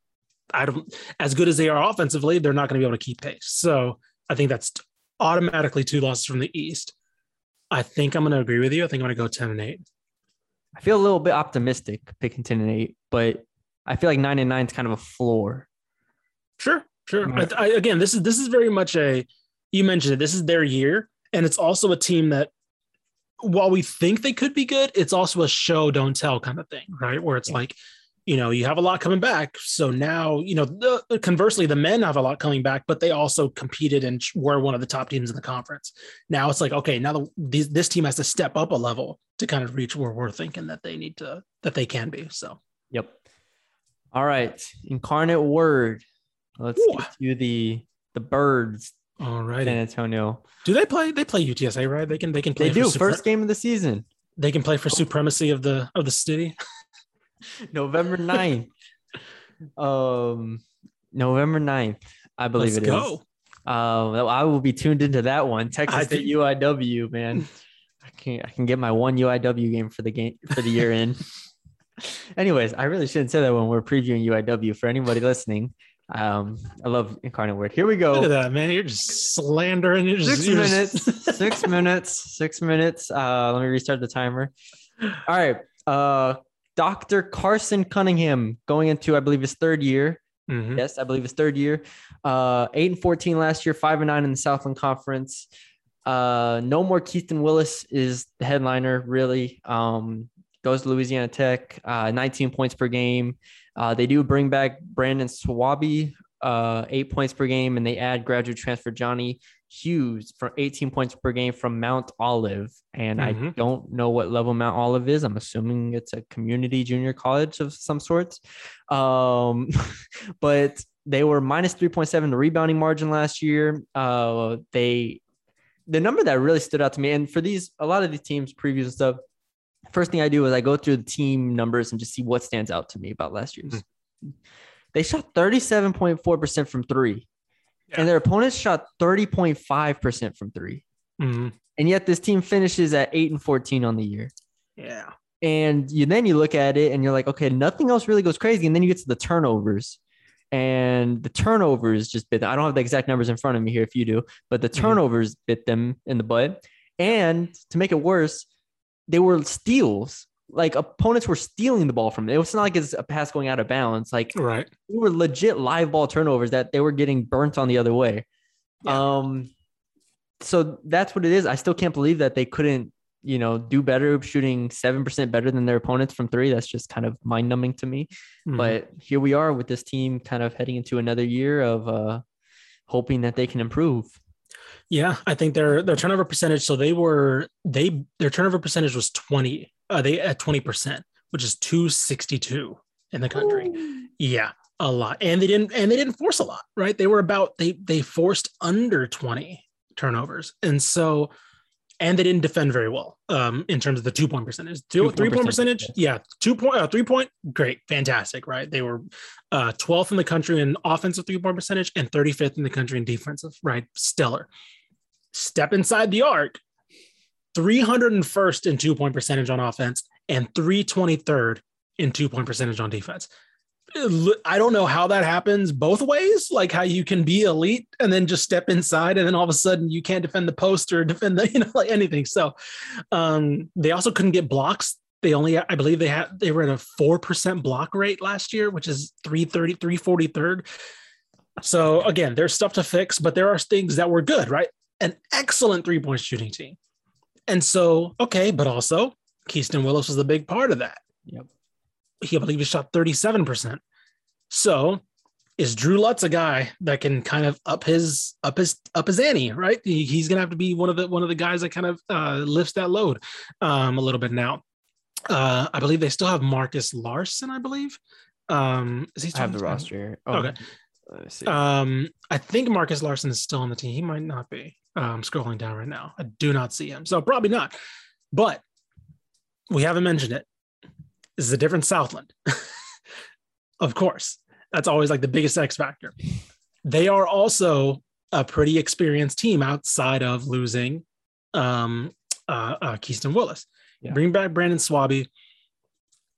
I don't as good as they are offensively, they're not going to be able to keep pace. So I think that's automatically two losses from the East. I think I'm going to agree with you. I think I'm going to go 10 and 8. I feel a little bit optimistic picking 10 and 8, but I feel like nine and nine is kind of a floor. Sure, sure. I, I, again, this is this is very much a. You mentioned it. This is their year, and it's also a team that, while we think they could be good, it's also a show don't tell kind of thing, right? Where it's Yeah. like, you know, you have a lot coming back, so now you know. The, conversely, the men have a lot coming back, but they also competed and were one of the top teams in the conference. Now it's like, okay, now the, these, this team has to step up a level to kind of reach where we're thinking that they need to that they can be. So Yep. All right. Incarnate word. Let's Ooh. get to the the birds, all right, San Antonio. do they play? They play UTSA, right? They can they can play They do first game of the season, they can play for oh. supremacy of the of the city. November 9th. um November 9th, I believe Let's it is. go. Uh, I will be tuned into that one. Texas State think- UIW, man. I can I can get my one UIW game for the game for the year in. Anyways, I really shouldn't say that when we're previewing UIW for anybody listening. Um, I love incarnate word. Here we go. Look at that, man. You're just slandering. You're just, Six you're just- minutes. six minutes. Six minutes. Uh, let me restart the timer. All right. Uh, Dr. Carson Cunningham going into, I believe, his third year. Mhm. Yes, I believe his third year. Uh, eight and fourteen last year, five and nine in the Southland Conference. Uh, no more Keaton Willis is the headliner. Really, um, goes to Louisiana Tech. Uh, 19 points per game. Uh, they do bring back Brandon Swaby, uh, eight points per game, and they add graduate transfer Johnny Hughes for 18 points per game from Mount Olive. And I Mhm. don't know what level Mount Olive is. I'm assuming it's a community junior college of some sorts. Um, but they were minus 3.7 the rebounding margin last year. Uh, they the number that really stood out to me, and for these a lot of these teams previews and stuff, first thing I do is I go through the team numbers and just see what stands out to me about last year's. They shot 37.4% from three, Yeah. and their opponents shot 30.5% from three. Mhm. And yet this team finishes at eight and 14 on the year. Yeah. And you then you look at it and you're like, okay, nothing else really goes crazy. And then you get to the turnovers. And the turnovers just bit them. I don't have the exact numbers in front of me here if you do, but the Mhm. turnovers bit them in the butt. And to make it worse, they were steals. Like opponents were stealing the ball from them. It was not like it's a pass going out of bounds. Like Right. they were legit live ball turnovers that they were getting burnt on the other way. Yeah. Um, so that's what it is. I still can't believe that they couldn't, you know, do better shooting seven percent better than their opponents from three. That's just kind of mind numbing to me. Mhm. But here we are with this team, kind of heading into another year of uh, hoping that they can improve. yeah, I think their their turnover percentage. So they were they their turnover percentage was twenty. Uh, they at twenty percent, which is two sixty two in the country. Yeah, a lot. And they didn't and they didn't force a lot, right? They were about they they forced under 20 turnovers. And so and they didn't defend very well um in terms of the two point percentage. Two, Two-point three point percentage, percentage. Yeah, two point uh, three point great, fantastic, right? They were uh 12th in the country in offensive three point percentage and 35th in the country in defensive, right? Stellar. Step inside the arc. 301st in two point percentage on offense and 323rd in two point percentage on defense. I don't know how that happens both ways, like how you can be elite and then just step inside and then all of a sudden you can't defend the post or defend the, you know, like anything. So um, they also couldn't get blocks. They only, I believe they had, they were at a 4% block rate last year, which is 330, 343rd. So again, there's stuff to fix, but there are things that were good, right? An excellent three point shooting team. And so, okay, but also Keaston Willis was a big part of that. Yep. He, I believe, he shot 37%. So is Drew Lutz a guy that can kind of up his up his up his ante, right? He- he's gonna have to be one of the one of the guys that kind of uh, lifts that load um, a little bit now. Uh, I believe they still have Marcus Larson, I believe. Um, is he I have the roster. here. Okay. Let me see. Um, I think Marcus Larson is still on the team. He might not be. I'm scrolling down right now. I do not see him, so probably not. But we haven't mentioned it. This is a different Southland, of course. That's always like the biggest X factor. They are also a pretty experienced team outside of losing um, uh, uh, Willis. Yeah. Bring back Brandon Swaby.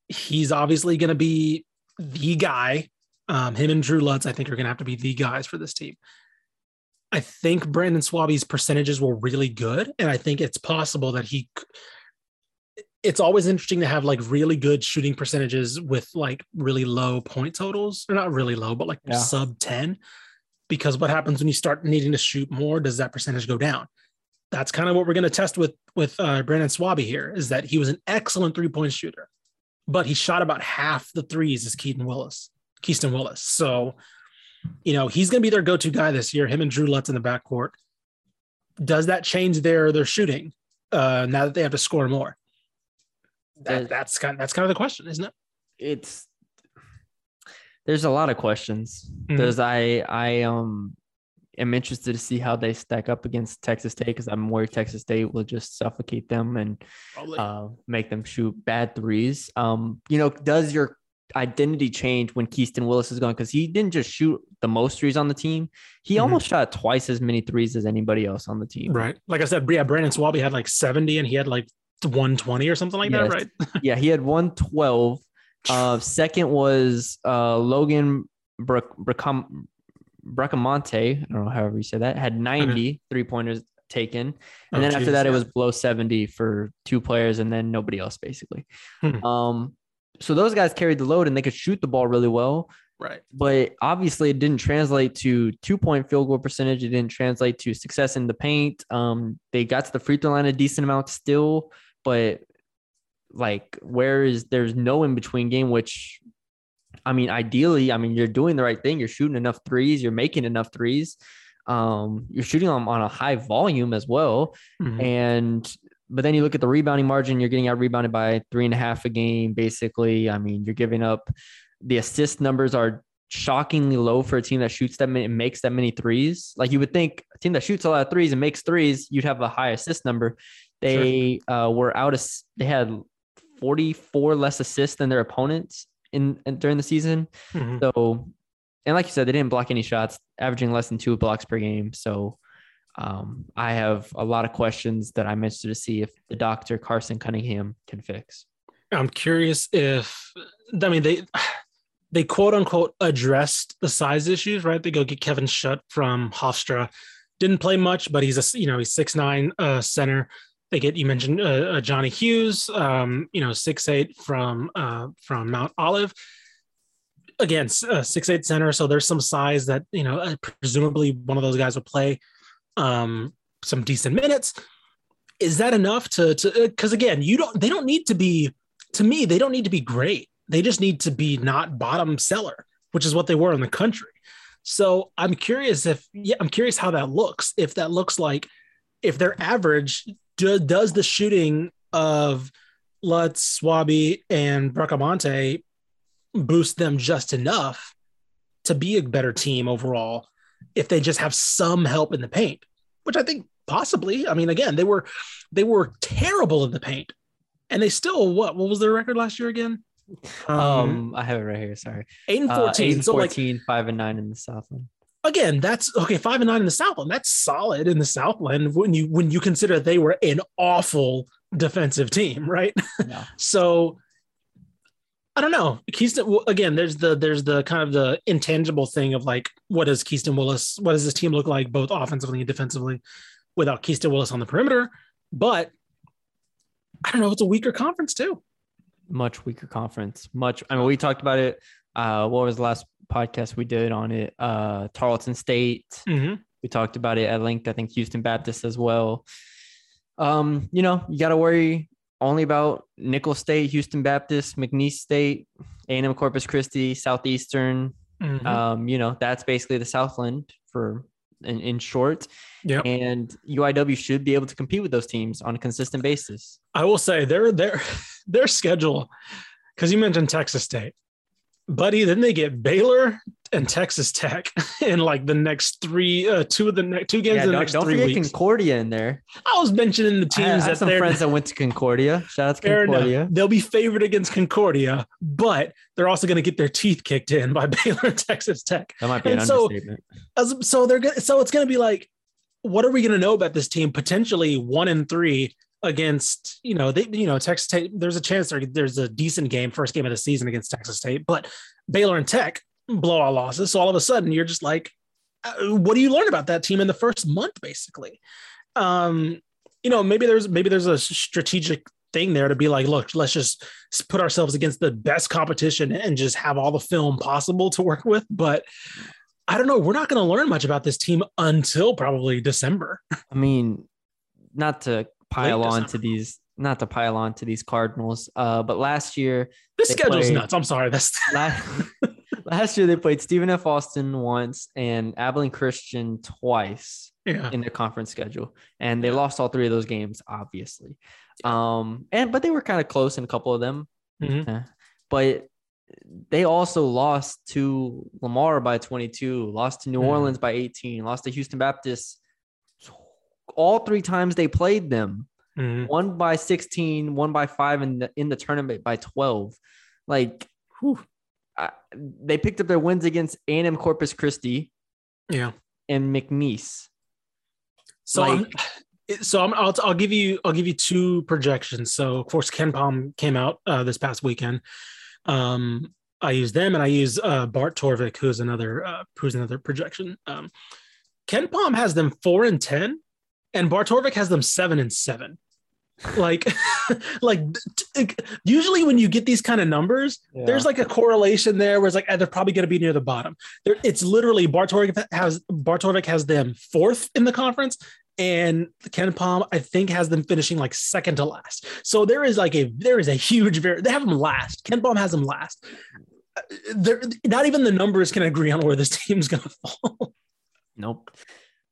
He's obviously going to be the guy um, him and Drew Lutz, I think, are going to have to be the guys for this team. I think Brandon Swaby's percentages were really good, and I think it's possible that he. it's always interesting to have like really good shooting percentages with like really low point totals, or not really low, but like Yeah. sub 10. Because what happens when you start needing to shoot more? Does that percentage go down? That's kind of what we're going to test with with uh, Brandon Swaby here. Is that he was an excellent three point shooter, but he shot about half the threes as Keaton Willis, Keaston Willis. So, you know, he's going to be their go to guy this year. Him and Drew Lutz in the backcourt. Does that change their their shooting uh, now that they have to score more? That, that's kind that's kind of the question, isn't it? it's there's a lot of questions. Mhm. There's I I um am interested to see how they stack up against Texas State because I'm worried Texas State will just suffocate them and uh, make them shoot bad threes. Um, you know, does your identity change when Keaston Willis is gone? Because he didn't just shoot the most threes on the team; he Mhm. almost shot twice as many threes as anybody else on the team. right. Like I said, yeah, Brandon Swaby had like 70 and he had like 120 or something like Yes. that, right? yeah, he had 112. Uh, second was uh, Logan Bracamonte. I don't know however you say that. Had 90 three pointers taken, and Oh, then after geez, that, it was below 70 for two players, and then nobody else basically. Hmm. Um, so those guys carried the load and they could shoot the ball really well, right. but obviously it didn't translate to two point field goal percentage. It didn't translate to success in the paint. Um, they got to the free throw line a decent amount still, but like where is there's no in between game, which I mean, ideally, I mean, you're doing the right thing. You're shooting enough threes, you're making enough threes. Um, you're shooting on, on a high volume as well. Mhm. And but then you look at the rebounding margin, you're getting out rebounded by three and a half a game, basically. I mean, you're giving up the assist numbers are shockingly low for a team that shoots that many and makes that many threes. Like you would think a team that shoots a lot of threes and makes threes, you'd have a high assist number. They uh, were out of they had 44 less assists than their opponents in, in during the season. Mhm. So, and like you said, they didn't block any shots, averaging less than two blocks per game. So, um, I have a lot of questions that I'm interested to see if the doctor Carson Cunningham can fix. I'm curious if I mean they they quote unquote addressed the size issues, right? They go get Kevin Shutt from Hofstra. Didn't play much, but he's a you know he's six nine uh, center. They get you mentioned uh, uh, Johnny Hughes, um, you know six eight from uh, from Mount Olive. Again, uh, six eight center, so there's some size that you know uh, presumably one of those guys will play um, some decent minutes. Is that enough to to because again you don't they don't need to be to me, they don't need to be great. They just need to be not bottom seller, which is what they were in the country. So I'm curious if, yeah, I'm curious how that looks. If that looks like, if their average do, does the shooting of Lutz, Swaby, and Bracamonte boost them just enough to be a better team overall if they just have some help in the paint, which I think possibly. I mean, again, they were they were terrible in the paint and they still what what was their record last year again um, Um, I have it right here. Sorry. eight and Uh, 14 eight and so like 14, five and nine in the Southland. again that's okay five and nine in the southland that's solid in the southland when you when you consider they were an awful defensive team right Yeah. so i don't know keaston again there's the there's the kind of the intangible thing of like what does keaston willis what does this team look like both offensively and defensively without keaston willis on the perimeter but i don't know it's a weaker conference too Much weaker conference. Much. I mean, we talked about it. Uh, what was the last podcast we did on it? Uh, Tarleton State. mm-hmm. We talked about it at length. I think Houston Baptist as well. Um, you know, you got to worry only about Nicholls State, Houston Baptist, McNeese State, A&M Corpus Christi, Southeastern. Mm-hmm. Um, you know, that's basically the Southland for in, in short. Yep. And UIW should be able to compete with those teams on a consistent basis. I will say their their their schedule, because you mentioned Texas State, buddy. Then they get Baylor and Texas Tech in like the next three, uh, two of the next two games Yeah, in the don't, next don't three forget weeks. Concordia in there. I was mentioning the I, I teams have that some friends that went to Concordia. Shout out to Concordia. enough. They'll be favored against Concordia, but they're also going to get their teeth kicked in by Baylor and Texas Tech. That might be an so- understatement. As, so they're gonna, so it's going to be like, what are we going to know about this team? Potentially one and three against you know they you know Texas State. There's a chance there, there's a decent game, first game of the season against Texas State, but Baylor and Tech blowout losses. So all of a sudden you're just like, uh, what do you learn about that team in the first month, basically? Um, you know, maybe there's maybe there's a strategic thing there to be like, look, let's just put ourselves against the best competition and just have all the film possible to work with. But I don't know. We're not going to learn much about this team until probably December. I mean, not to pile Late on to these, not to pile on to these Cardinals. Uh, but last year, This schedule's play- nuts. I'm sorry. That's last, last year they played Stephen F. Austin once and Abilene Christian twice yeah. in their conference schedule, and they lost all three of those games, obviously. Um, and but they were kind of close in a couple of them. Mhm. Eh. But they also lost to Lamar by 22, lost to New Mhm. Orleans by 18, lost to Houston Baptist. All three times they played them, Mhm. one by 16, one by five in the in the tournament by 12. Like, whew, I, they picked up their wins against A&M Corpus Christi Yeah. and McNeese. So, Like- I'm, so I'm, I'll, I'll give you I'll give you two projections. So of course KenPom came out uh, this past weekend. Um, I use them and I use uh, Bart Torvik, who's another uh, who's another projection. Um, KenPom has them four and ten, and Bart Torvik has them seven and seven. Like, like usually when you get these kind of numbers, there's like a correlation there where it's like eh, they're probably going to be near the bottom. There, it's literally Bartorvik has Bartorvik has them fourth in the conference, and KenPom I think has them finishing like second to last. So there is like a there is a huge very they have them last. KenPom has them last. Uh, There, not even the numbers can agree on where this team's going to fall. Nope.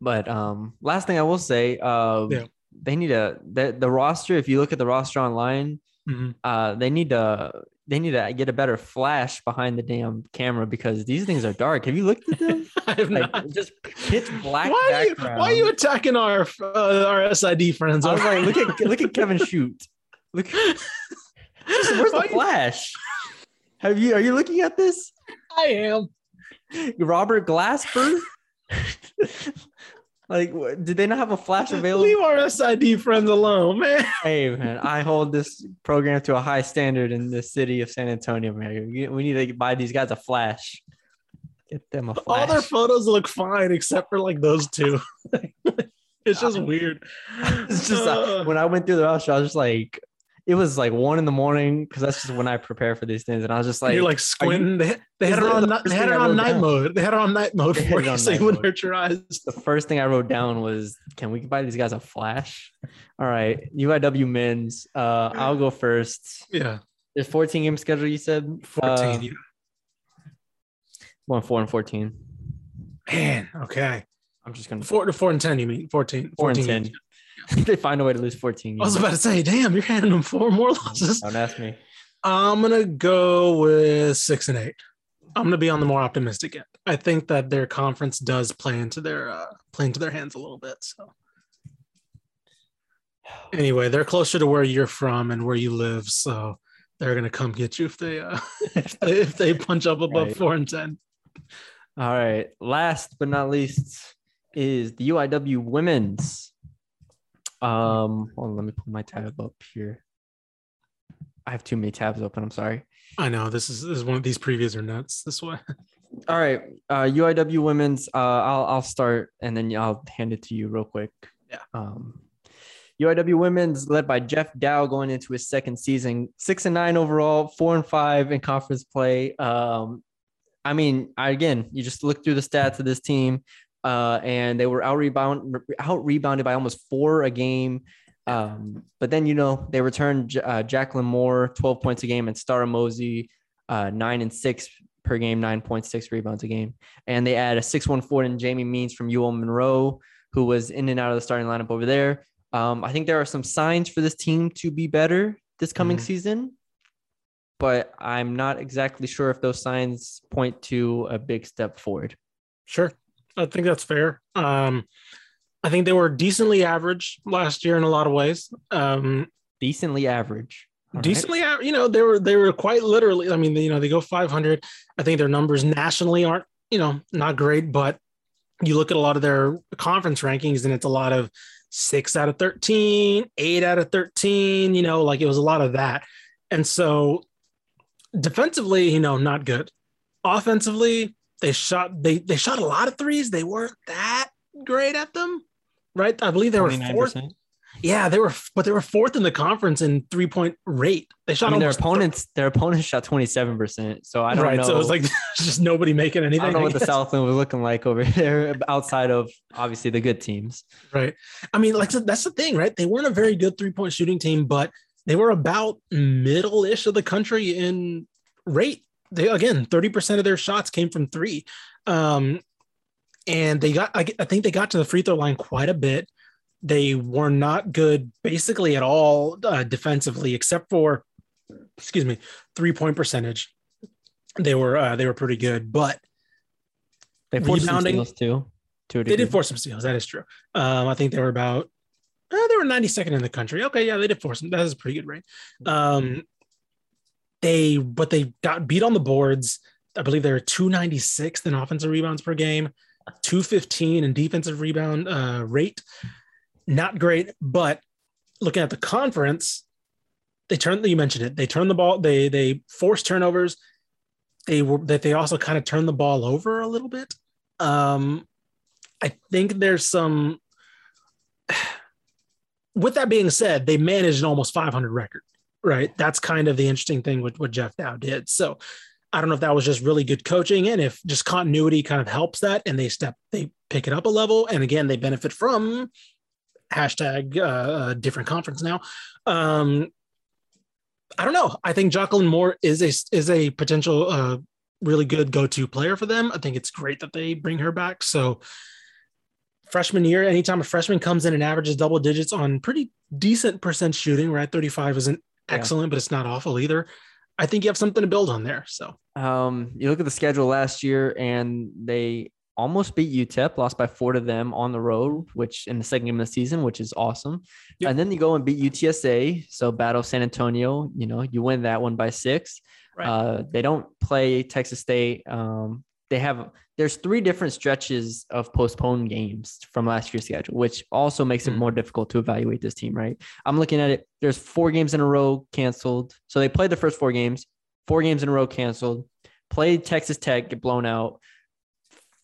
But um, last thing I will say, uh, Yeah. They need to the, the roster. If you look at the roster online, uh, they need to they need to get a better flash behind the damn camera because these things are dark. Have you looked at them? I have like not. just pitch black Why are, you, why are you attacking our uh, our SID friends? I was like, look at look at Kevin shoot. Look, where's Why the you- flash? Have you are you looking at this? I am. Robert Glasper? Like, what- did they not have a flash available? Leave our SID friends alone, man. Hey man, I hold this program to a high standard in the city of San Antonio. Man, we need to buy these guys a flash. Get them a flash. All their photos look fine except for like those two. it's just weird. It's just uh, Uh, when I went through the roster, I was just like, it was like one in the morning because that's just when I prepare for these things, and I was just like, you're like squinting. they, they had it on. the night- They had it on night down? mode. They had it on night mode They had for it you, on so you wouldn't hurt your eyes. the first thing I wrote down was, can we buy these guys a flash? All right, UIW men's. Uh, I'll go first. Yeah, There's 14 game schedule. You said fourteen. Uh, yeah. one four and 14. Man, okay. I'm just gonna Four to four and ten. You mean 14, four and ten. games. they find a way to lose 14. I was about to say, damn, you're handing them four more losses. Don't ask me. I'm gonna go with six and eight. I'm gonna be on the more optimistic end. I think that their conference does play into their uh, play into their hands a little bit. So anyway, they're closer to where you're from and where you live, so they're gonna come get you if they uh, if, they, if they punch up above Right. four and ten. All right. Last but not least is the UIW women's. Um, hold on, let me pull my tab up here. I have too many tabs open. I'm sorry. I know this is, this is one of these previews are nuts this way. All right. Uh, UIW women's. Uh, I'll I'll start and then I'll hand it to you real quick. Yeah. Um, UIW women's led by Jeff Dow going into his second season, six and nine overall, four and five in conference play. Um, I mean, I, again, you just look through the stats of this team, uh, and they were out rebound out rebounded by almost four a game. Um, but then you know they returned uh, Jacqueline Moore, twelve points a game, and Star Mosey, uh, nine and six per game, nine point six rebounds a game, and they add a six one four and Jamie Means from UL Monroe, who was in and out of the starting lineup over there. Um, I think there are some signs for this team to be better this coming Mhm. season, but I'm not exactly sure if those signs point to a big step forward. Sure. I think that's fair. Um, I think they were decently average last year in a lot of ways. Um, Decently average. All right. decently, av- you know, they were they were quite literally. I mean, you know, they go 500. I think their numbers nationally aren't, you know, not great, but you look at a lot of their conference rankings, and it's a lot of six out of 13, eight out of 13. You know, like it was a lot of that, and so defensively, you know, not good. Offensively, they shot they they shot a lot of threes. They weren't that great at them, right? I believe they were fourth. Yeah, they were, but they were fourth in the conference in three point rate. They shot I mean, their opponents, their opponents shot 27%. So I don't right. know. So it was like just nobody making anything. I don't know what the. Southland was looking like over there outside of obviously the good teams. Right. I mean, like that's the thing, right? They weren't a very good three point shooting team, but they were about middle ish of the country in rate. They again, thirty percent of their shots came from three, um, and they got. I, I think they got to the free throw line quite a bit. They were not good, basically at all uh, defensively, except for, excuse me, three point percentage. They were uh, they were pretty good, but They forced some steals too. To they did force some steals. That is true. Um, I think they were about uh, they were 92nd in the country. Okay, yeah, they did force them. That is a pretty good rate. Um, they but they got beat on the boards. I believe they were 296th in offensive rebounds per game, 215 in defensive rebound uh, rate. Not great, but looking at the conference, they turned. You mentioned it. They turned the ball. They they forced turnovers. They were that they also kind of turned the ball over a little bit. Um, I think there's some. With that being said, they managed an almost 500 record, right? That's kind of the interesting thing with what Jeff Dow did. So I don't know if that was just really good coaching and if just continuity kind of helps that and they step, they pick it up a level. And again, they benefit from hashtag uh, uh, different conference now. Um, I don't know. I think Jacqueline Moore is a is a potential uh, really good go-to player for them. I think it's great that they bring her back. So freshman year, anytime a freshman comes in and averages double digits on pretty decent percent shooting, right? 35 isn't Yeah. excellent, but it's not awful either. I think you have something to build on there. So Um, you look at the schedule last year, and they almost beat UTEP, lost by four to them on the road, which in the second game of the season, which is awesome. Yep. And then you go and beat UTSA, so battle San Antonio. You know, you win that one by six. Right. Uh, they don't play Texas State. Um, they have there's three different stretches of postponed games from last year's schedule, which also makes it Mhm. more difficult to evaluate this team. Right? I'm looking at it. There's four games in a row canceled, so they played the first four games. Four games in a row canceled. Played Texas Tech, get blown out.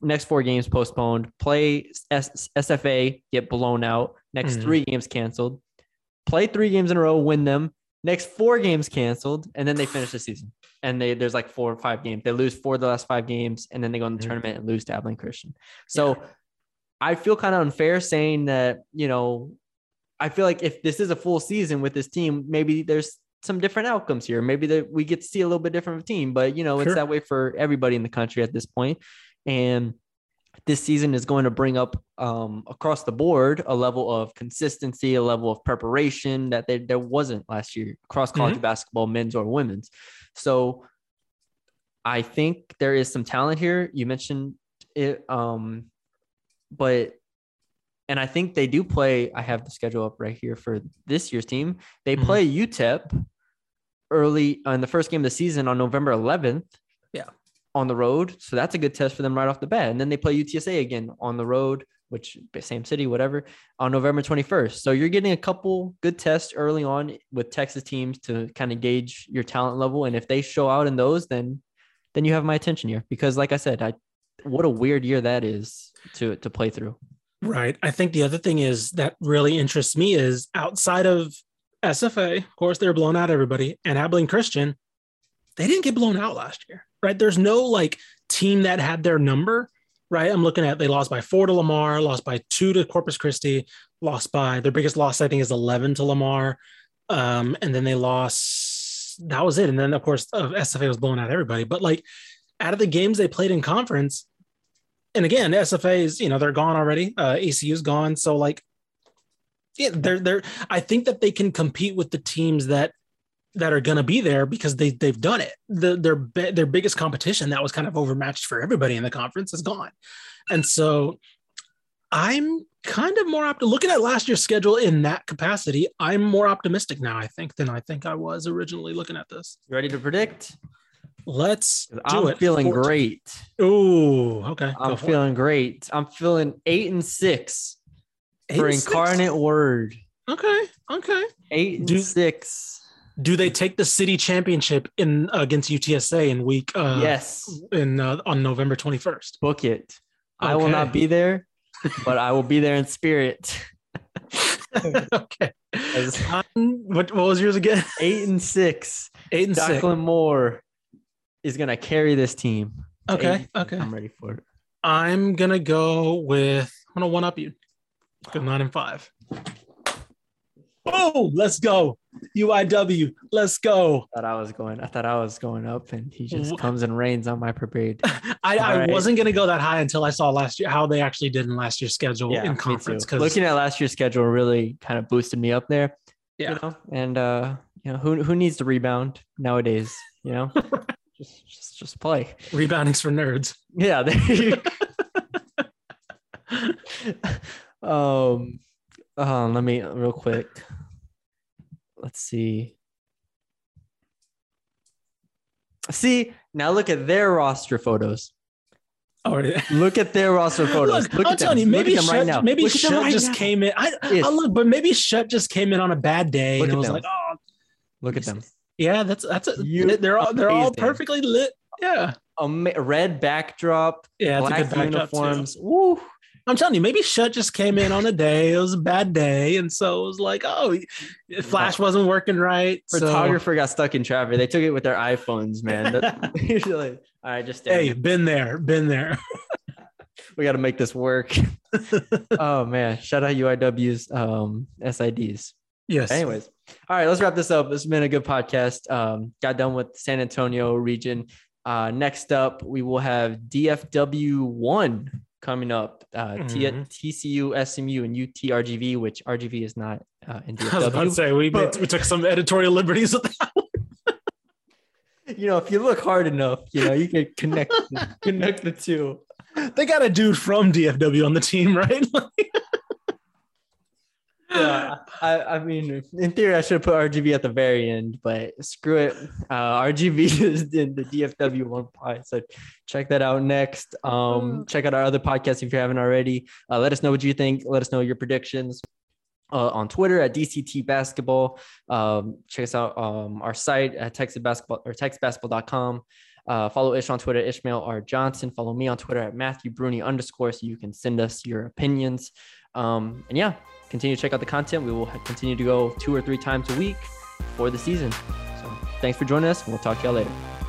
Next four games postponed. Play S- SFA, get blown out. Next Mhm. three games canceled. Play three games in a row, win them. Next four games canceled, and then they finish the season. And they there's like four or five games. They lose four of the last five games, and then they go in the Mhm. tournament and lose to Abilene Christian. So I feel kind of unfair saying that, you know, I feel like if this is a full season with this team, maybe there's some different outcomes here. Maybe that we get to see a little bit different of a team, but you know, it's that way for everybody in the country at this point. And this season is going to bring up um, across the board a level of consistency, a level of preparation that there, there wasn't last year across college basketball, men's or women's. So I think there is some talent here. You mentioned it, um, but and I think they do play. I have the schedule up right here for this year's team. They Mhm. play UTEP early in the first game of the season on November 11th. Yeah. On the road. So that's a good test for them right off the bat. And then they play UTSA again on the road, which same city, whatever, on November 21st. So you're getting a couple good tests early on with Texas teams to kind of gauge your talent level. And if they show out in those, then then you have my attention here. Because like I said, I what a weird year that is to to play through. Right. I think the other thing is that really interests me is outside of SFA, of course, they're blown out everybody, and Abilene Christian, they didn't get blown out last year, right? There's no like team that had their number, right? I'm looking at they lost by four to Lamar, lost by two to Corpus Christi, lost by their biggest loss, I think, is 11 to Lamar. Um, and then they lost, that was it. And then, of course, uh, SFA was blowing out everybody. But like out of the games they played in conference, and again, SFA is, you know, they're gone already. Uh, ACU is gone. So like, yeah, they're, they're, I think that they can compete with the teams that, that are going to be there because they, they've done it. The, their, their biggest competition that was kind of overmatched for everybody in the conference is gone. And so I'm kind of more optimistic looking at last year's schedule in that capacity. I'm more optimistic now, I think, than I think I was originally looking at this. You ready to predict? Let's do I'm it. feeling 14 great. Ooh, okay. I'm for it. feeling great. I'm feeling eight and six Eight for and six. incarnate word. Okay. Okay. Eight and Do- six. Do they take the city championship in against UTSA in week uh yes. in uh, on November 21st? Book it. I will not be there, but I will be there in spirit. okay. As Um, what, what was yours again? eight and six. Eight and six. Declan Moore is gonna carry this team. Okay. Eight- Okay. I'm ready for it. I'm gonna go with I'm gonna one up you. Go nine and five. Oh, let's go. UIW. Let's go. thought I was going. I thought I was going up, and he just comes and rains on my parade. I, I right. wasn't gonna go that high until I saw last year how they actually did in last year's schedule Yeah, in conference. Because looking at last year's schedule really kind of boosted me up there. Yeah. You know? And uh, you know, who who needs to rebound nowadays? You know, just just just play. rebounding's for nerds. Yeah. There you um, uh, let me real quick. Let's see. See now, look at their roster photos. Oh, yeah. Look at their roster photos. Look, Look, I'm at telling them. you, maybe them right Shut, now. maybe Look at them Shut right just now. came in. I, Ish. I look, but maybe Shut just came in on a bad day Look and it was them. like, oh, Look at them. yeah, that's that's a, You- they're all they're all perfectly lit. Yeah, a red backdrop, yeah, black good backdrop too. uniforms. Woo. I'm telling you, maybe Shut just came in on a day. It was a bad day, and so it was like, oh, Flash wasn't working right. so- Photographer got stuck in traffic. They took it with their iPhones, man. That- usually, all right, just hey, been there, been there. we got to make this work. oh man, shout out UIW's um, SIDs. yes. Anyways, all right, let's wrap this up. This has been a good podcast. Um, got done with San Antonio region. Uh, next up, we will have DFW one coming up. Uh, T- Mhm. TCU, SMU, and UTRGV, which RGV is not uh, in I was about to say we but- we took some editorial liberties with that. you know, if you look hard enough, you know, you can connect connect the two. They got a dude from DFW on the team, right? Yeah, I, I mean, in theory, I should have put RGV at the very end, but screw it. Uh, RGV is in the DFW one pod, so check that out next. Um, check out our other podcasts if you haven't already. Uh, let us know what you think. Let us know your predictions. Uh, on Twitter at DCT Basketball. Um, check us out um, our site at Texas Basketball or TexasBasketball.com. Uh, follow Ish on Twitter, Ishmael R. Johnson. Follow me on Twitter at Matthew Bruni underscore so you can send us your opinions. Um, and yeah, continue to check out the content. We will continue to go two or three times a week for the season. So thanks for joining us, and we'll talk to y'all later.